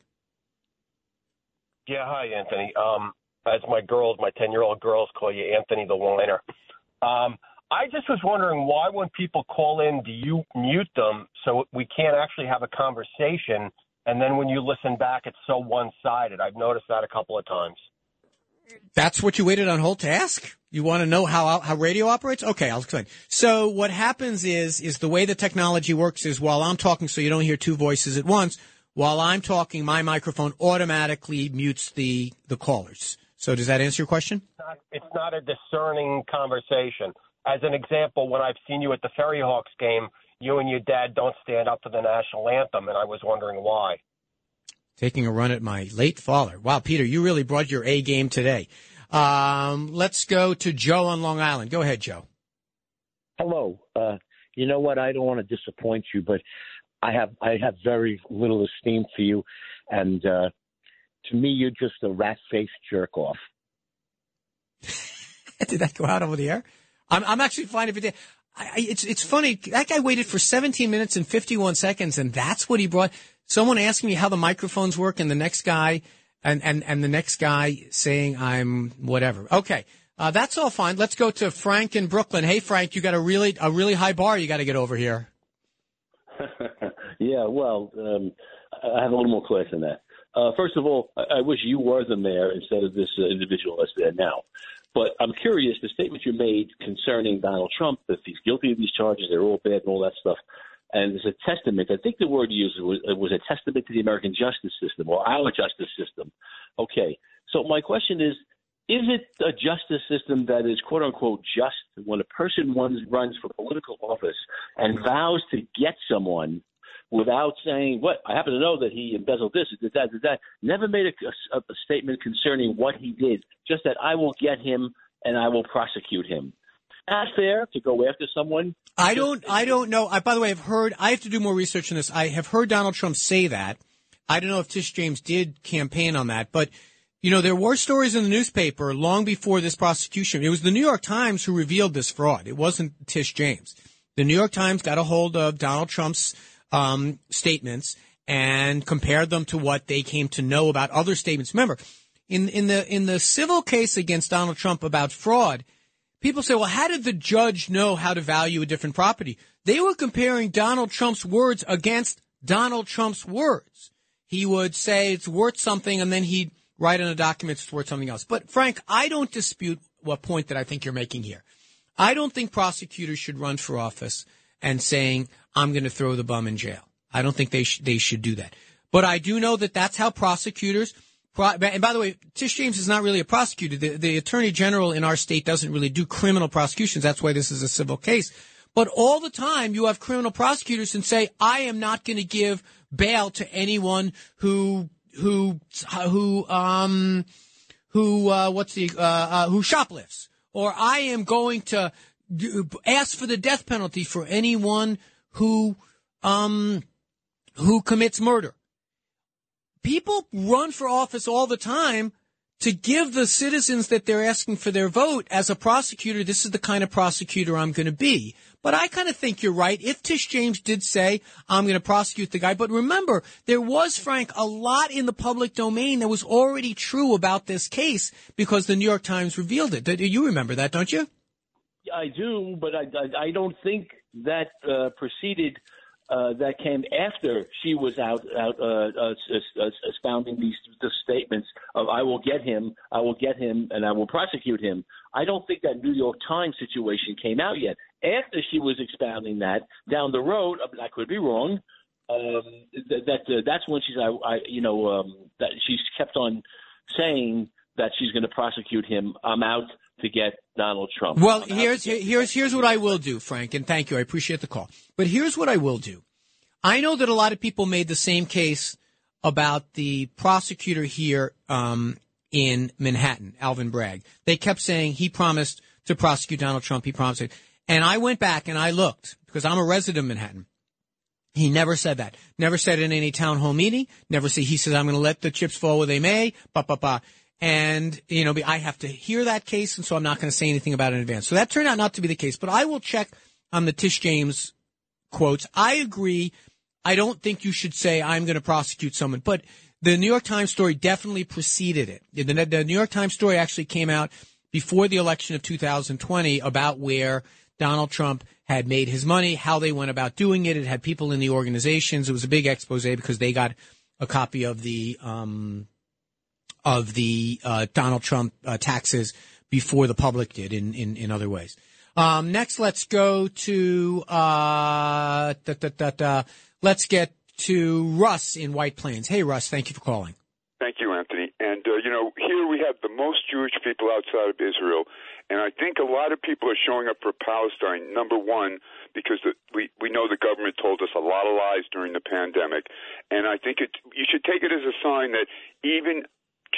Yeah, hi, Anthony. Um, as my girls, my 10 year old girls call you Anthony the Whiner. Um, I just was wondering why, when people call in, do you mute them so we can't actually have a conversation? And then when you listen back, it's so one sided. I've noticed that a couple of times. That's what you waited on hold to ask? You want to know how how radio operates? Okay, I'll explain. So what happens is is the way the technology works is while I'm talking, so you don't hear two voices at once. While I'm talking, my microphone automatically mutes the the callers. So does that answer your question? not, it's not a discerning conversation. As an example, when I've seen you at the Ferry Hawks game, you and your dad don't stand up for the national anthem, and I was wondering why. Taking a run at my late father. Wow, Peter, you really brought your A game today. Um, let's go to Joe on Long Island. Go ahead, Joe. Hello. Uh, you know what? I don't want to disappoint you, but I have I have very little esteem for you, and uh, to me, you're just a rat faced jerk off. [laughs] did that go out over the air? I'm, I'm actually fine if it did. I, I, it's it's funny. That guy waited for 17 minutes and 51 seconds, and that's what he brought. Someone asking me how the microphones work, and the next guy, and and and the next guy saying I'm whatever. Okay, uh, that's all fine. Let's go to Frank in Brooklyn. Hey, Frank, you got a really a really high bar. You got to get over here. [laughs] yeah, well, um, I have a little more class than that. Uh, first of all, I, I wish you were the mayor instead of this uh, individual that's there now. But I'm curious, the statement you made concerning Donald Trump, that he's guilty of these charges, they're all bad and all that stuff. And it's a testament, I think the word used was, was a testament to the American justice system or our justice system. Okay. So my question is, is it a justice system that is quote unquote just when a person runs, runs for political office and vows to get someone without saying what I happen to know that he embezzled this, did that, did that. Never made a, a, a statement concerning what he did. Just that I will get him and I will prosecute him. Not fair to go after someone. I don't. I don't know. I, by the way, I've heard. I have to do more research on this. I have heard Donald Trump say that. I don't know if Tish James did campaign on that, but you know there were stories in the newspaper long before this prosecution. It was the New York Times who revealed this fraud. It wasn't Tish James. The New York Times got a hold of Donald Trump's um, statements and compared them to what they came to know about other statements. Remember, in in the in the civil case against Donald Trump about fraud, people say, well, how did the judge know how to value a different property? They were comparing Donald Trump's words against Donald Trump's words. He would say it's worth something, and then he'd write in a document it's worth something else. But Frank, I don't dispute what point that I think you're making here. I don't think prosecutors should run for office and saying, I'm going to throw the bum in jail. I don't think they, sh- they should do that. But I do know that that's how prosecutors, pro- and by the way, Tish James is not really a prosecutor. The, the attorney general in our state doesn't really do criminal prosecutions. That's why this is a civil case. But all the time you have criminal prosecutors and say, I am not going to give bail to anyone who, who, who, um, who, uh, what's the, uh, uh, who shoplifts. Or I am going to ask for the death penalty for anyone who um who commits murder. People run for office all the time to give the citizens that they're asking for their vote as a prosecutor, this is the kind of prosecutor I'm going to be. But I kind of think you're right. If Tish James did say, I'm going to prosecute the guy, but remember, there was, Frank, a lot in the public domain that was already true about this case because the New York Times revealed it. You remember that, don't you? I do, but I, I, don't think that uh, preceded. Uh, that came after she was out out uh, uh, expounding these the statements of "I will get him, I will get him, and I will prosecute him." I don't think that New York Times situation came out yet. After she was expounding that down the road, I could be wrong. Um, that, that uh, that's when she's I, I you know um, that she's kept on saying that she's going to prosecute him. I'm out to get Donald Trump. Well, here's here's here's what I will do, Frank, and thank you. I appreciate the call. But here's what I will do. I know that a lot of people made the same case about the prosecutor here um, in Manhattan, Alvin Bragg. They kept saying he promised to prosecute Donald Trump. He promised it. And I went back and I looked because I'm a resident of Manhattan. He never said that. Never said it in any town hall meeting. Never said, he says, I'm going to let the chips fall where they may. Ba, ba, ba. And, you know, I have to hear that case, and so I'm not going to say anything about it in advance. So that turned out not to be the case, but I will check on the Tish James quotes. I agree. I don't think you should say I'm going to prosecute someone, but the New York Times story definitely preceded it. The, the New York Times story actually came out before the election of 2020 about where Donald Trump had made his money, how they went about doing it. It had people in the organizations. It was a big expose because they got a copy of the um, of the uh, Donald Trump uh, taxes before the public did in, in, in other ways. Um, next, let's go to uh, da, da, da, let's get to Russ in White Plains. Hey, Russ, thank you for calling. Thank you, Anthony. And uh, you know, here we have the most Jewish people outside of Israel, and I think a lot of people are showing up for Palestine. Number one, because the, we we know the government told us a lot of lies during the pandemic, and I think it you should take it as a sign that even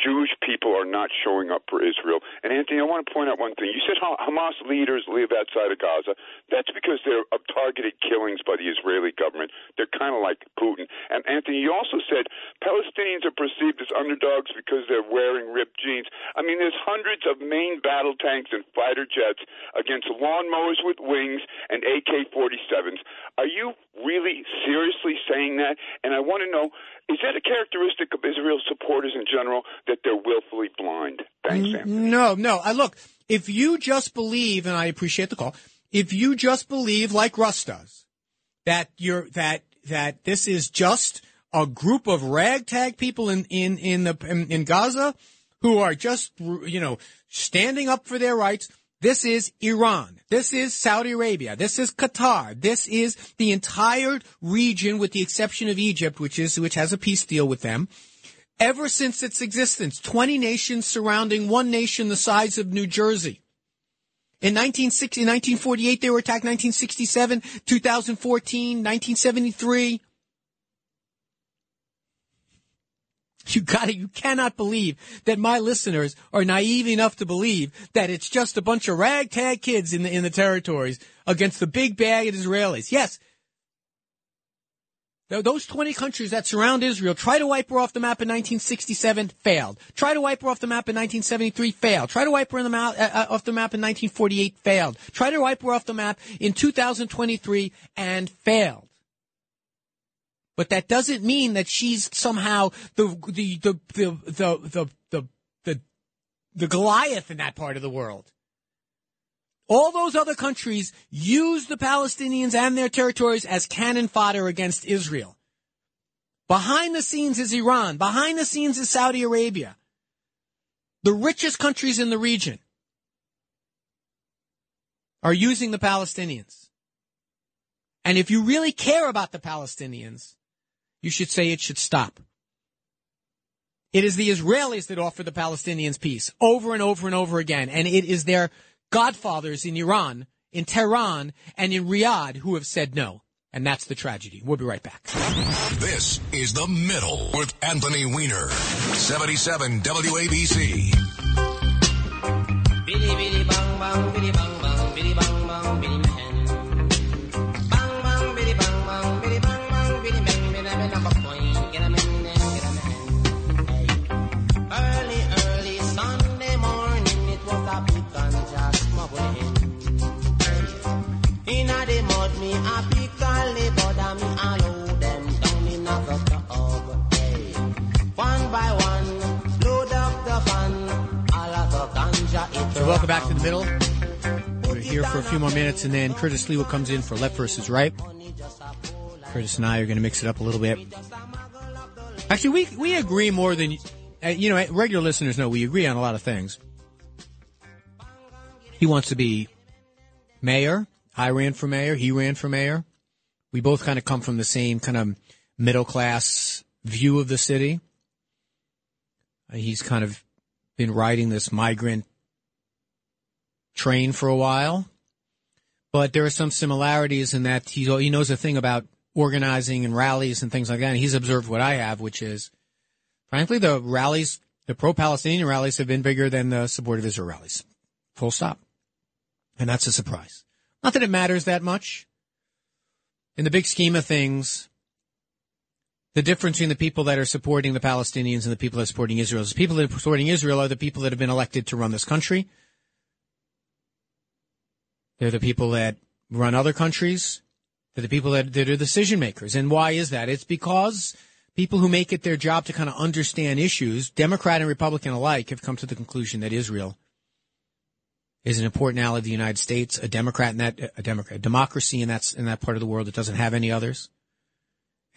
Jewish people are not showing up for Israel. And Anthony, I want to point out one thing. You said Hamas leaders live outside of Gaza. That's because they're of targeted killings by the Israeli government. They're kind of like Putin. And Anthony, you also said Palestinians are perceived as underdogs because they're wearing ripped jeans. I mean, there's hundreds of main battle tanks and fighter jets against lawnmowers with wings and AK-47s. Are you really seriously saying that? And I want to know is that a characteristic of Israel supporters in general that they're willfully blind? Thanks, Anthony. No, no. I look, if you just believe, and I appreciate the call, if you just believe, like Russ does, that you're that that this is just a group of ragtag people in in in the in, in Gaza who are just you know standing up for their rights. This is Iran. This is Saudi Arabia. This is Qatar. This is the entire region with the exception of Egypt, which is, which has a peace deal with them. Ever since its existence, 20 nations surrounding one nation the size of New Jersey. In 1960, 1948, they were attacked. 1967, 2014, 1973. You got to You cannot believe that my listeners are naive enough to believe that it's just a bunch of ragtag kids in the in the territories against the big bad Israelis. Yes. Those 20 countries that surround Israel try to wipe her off the map in 1967, failed. Try to wipe her off the map in 1973, failed. Try to wipe her the map, uh, uh, off the map in 1948, failed. Try to wipe her off the map in 2023 and failed. But that doesn't mean that she's somehow the the the the the the, the, the Goliath in that part of the world. All those other countries use the Palestinians and their territories as cannon fodder against Israel. Behind the scenes is Iran. Behind the scenes is Saudi Arabia. The richest countries in the region are using the Palestinians. And if you really care about the Palestinians, you should say it should stop. It is the Israelis that offer the Palestinians peace over and over and over again. And it is their godfathers in Iran, in Tehran, and in Riyadh who have said no. And that's the tragedy. We'll be right back. This is The Middle with Anthony Weiner. 77 WABC. Biddy, biddy, bang, bang, biddy, bang, welcome back to the middle. We're here for a few more minutes, and then Curtis Sliwa comes in for left versus right. Curtis and I are going to mix it up a little bit. Actually, we we agree more than uh, you know. Regular listeners know we agree on a lot of things. He wants to be mayor. I ran for mayor. He ran for mayor. We both kind of come from the same kind of middle class view of the city. Uh, He's kind of been riding this migrant train for a while, but there are some similarities in that he he knows a thing about organizing and rallies and things like that. And he's observed what I have, which is, frankly, the rallies, the pro-Palestinian rallies have been bigger than the support of Israel rallies. Full stop. And that's a surprise. Not that it matters that much. In the big scheme of things, the difference between the people that are supporting the Palestinians and the people that are supporting Israel is the people that are supporting Israel are the people that have been elected to run this country. They're the people that run other countries. They're the people that, that are decision makers. And why is that? It's because people who make it their job to kind of understand issues, Democrat and Republican alike, have come to the conclusion that Israel is an important ally of the United States, a Democrat in that, a Democrat, a democracy in that, in that part of the world that doesn't have any others.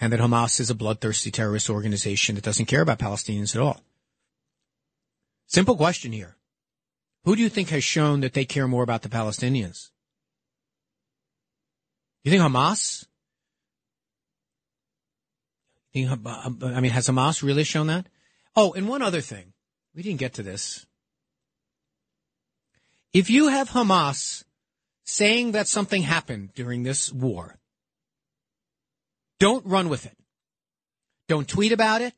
And that Hamas is a bloodthirsty terrorist organization that doesn't care about Palestinians at all. Simple question here. Who do you think has shown that they care more about the Palestinians? You think Hamas? You think, I mean, has Hamas really shown that? Oh, and one other thing. We didn't get to this. If you have Hamas saying that something happened during this war, don't run with it. Don't tweet about it.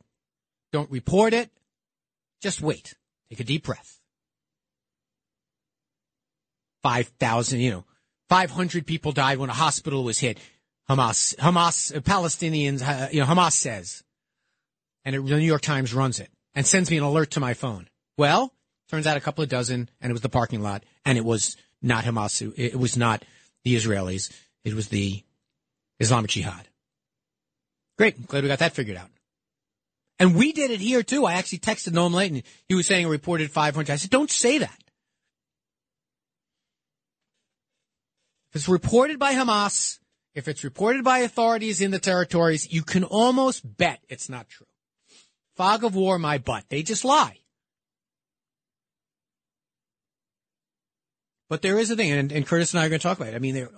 Don't report it. Just wait. Take a deep breath. 5,000, you know, 500 people died when a hospital was hit. Hamas, Hamas, uh, Palestinians, uh, you know, Hamas says. And it, the New York Times runs it and sends me an alert to my phone. Well, turns out a couple of dozen and it was the parking lot and it was not Hamas. It was not the Israelis. It was the Islamic Jihad. Great. Glad we got that figured out. And we did it here too. I actually texted Noam Laden. He was saying a reported 500. I said, don't say that. If it's reported by Hamas, if it's reported by authorities in the territories, you can almost bet it's not true. Fog of war, my butt. They just lie. But there is a thing, and, and Curtis and I are going to talk about it. I mean, there,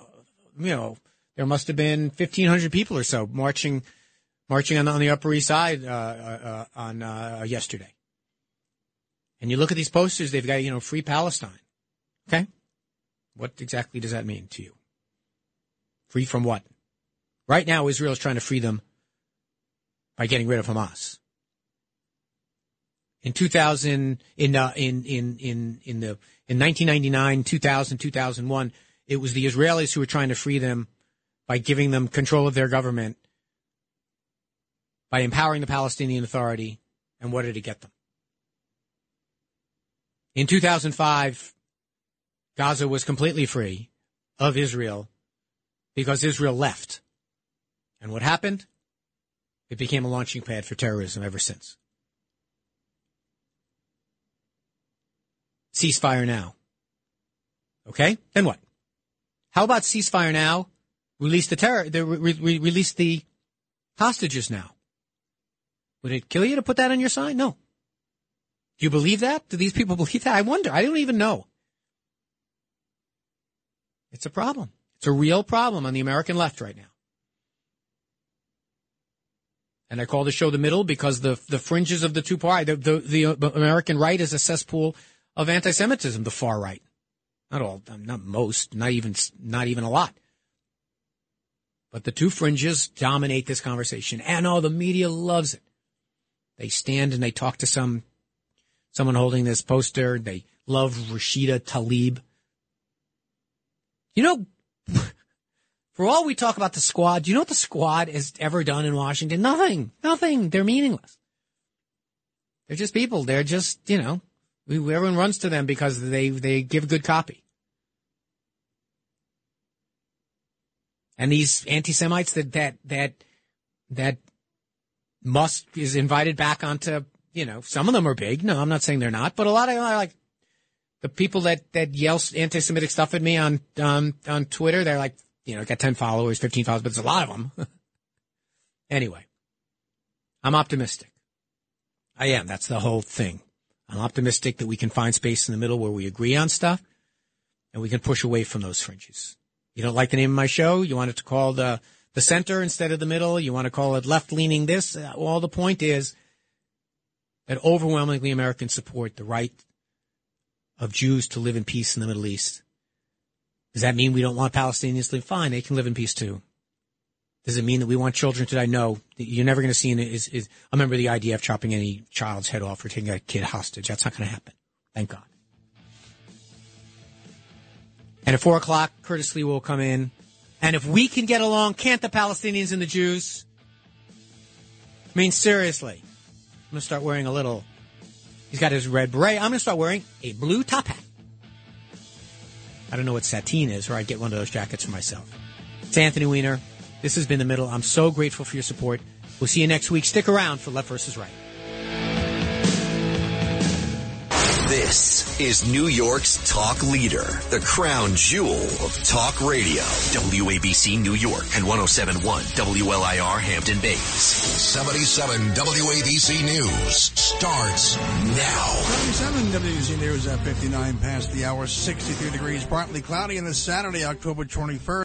you know, there must have been 1,500 people or so marching, marching on the, on the Upper East Side uh, uh, on uh, yesterday. And you look at these posters; they've got you know, free Palestine. Okay, what exactly does that mean to you? Free from what? Right now, Israel is trying to free them by getting rid of Hamas. In 2000, in uh, in in in in the in 1999, 2000, 2001, it was the Israelis who were trying to free them by giving them control of their government, by empowering the Palestinian Authority, and what did it get them? In 2005, Gaza was completely free of Israel because Israel left. And what happened? It became a launching pad for terrorism ever since. Ceasefire now. Okay? Then what? How about ceasefire now? Release the terror, the, re, re, release the hostages now. Would it kill you to put that on your sign? No. Do you believe that? Do these people [laughs] believe that? I wonder. I don't even know. It's a problem. It's a real problem on the American left right now. And I call the show the middle because the the fringes of the two party, the, the, the American right is a cesspool of anti-Semitism. The far right, not all, not most, not even not even a lot. But the two fringes dominate this conversation, and all the media loves it. They stand and they talk to some someone holding this poster. They love Rashida Tlaib. You know, [laughs] for all we talk about the squad, do you know what the squad has ever done in Washington? Nothing. Nothing. They're meaningless. They're just people. They're just, you know, everyone runs to them because they, they give good copy. And these anti-Semites that, that, that, that Musk is invited back onto, you know, some of them are big. No, I'm not saying they're not, but a lot of them are like the people that that yell anti-Semitic stuff at me on um, on Twitter, they're like, you know, got ten followers, fifteen followers, but it's a lot of them. [laughs] anyway, I'm optimistic. I am. That's the whole thing. I'm optimistic that we can find space in the middle where we agree on stuff, and we can push away from those fringes. You don't like the name of my show? You want it to call the the center instead of the middle? You want to call it left leaning? This? Well, the point is that overwhelmingly Americans support the right of Jews to live in peace in the Middle East. Does that mean we don't want Palestinians to live? Fine, they can live in peace too. Does it mean that we want children to die? No. You're never going to see an, is, is a member of the IDF chopping any child's head off or taking a kid hostage. That's not going to happen. Thank God. And at four o'clock, Curtis Sliwa will come in. And if we can get along, can't the Palestinians and the Jews? I mean, seriously. I'm going to start wearing a little He's got his red beret. I'm going to start wearing a blue top hat. I don't know what sateen is, or I'd get one of those jackets for myself. It's Anthony Weiner. This has been The Middle. I'm so grateful for your support. We'll see you next week. Stick around for Left versus Right. This is New York's talk leader, the crown jewel of talk radio. WABC New York and 1071 WLIR Hampton Bays. 77 WABC News starts now. 77 WABC News at 59 past the hour, 63 degrees, partly cloudy on this Saturday, October 21st.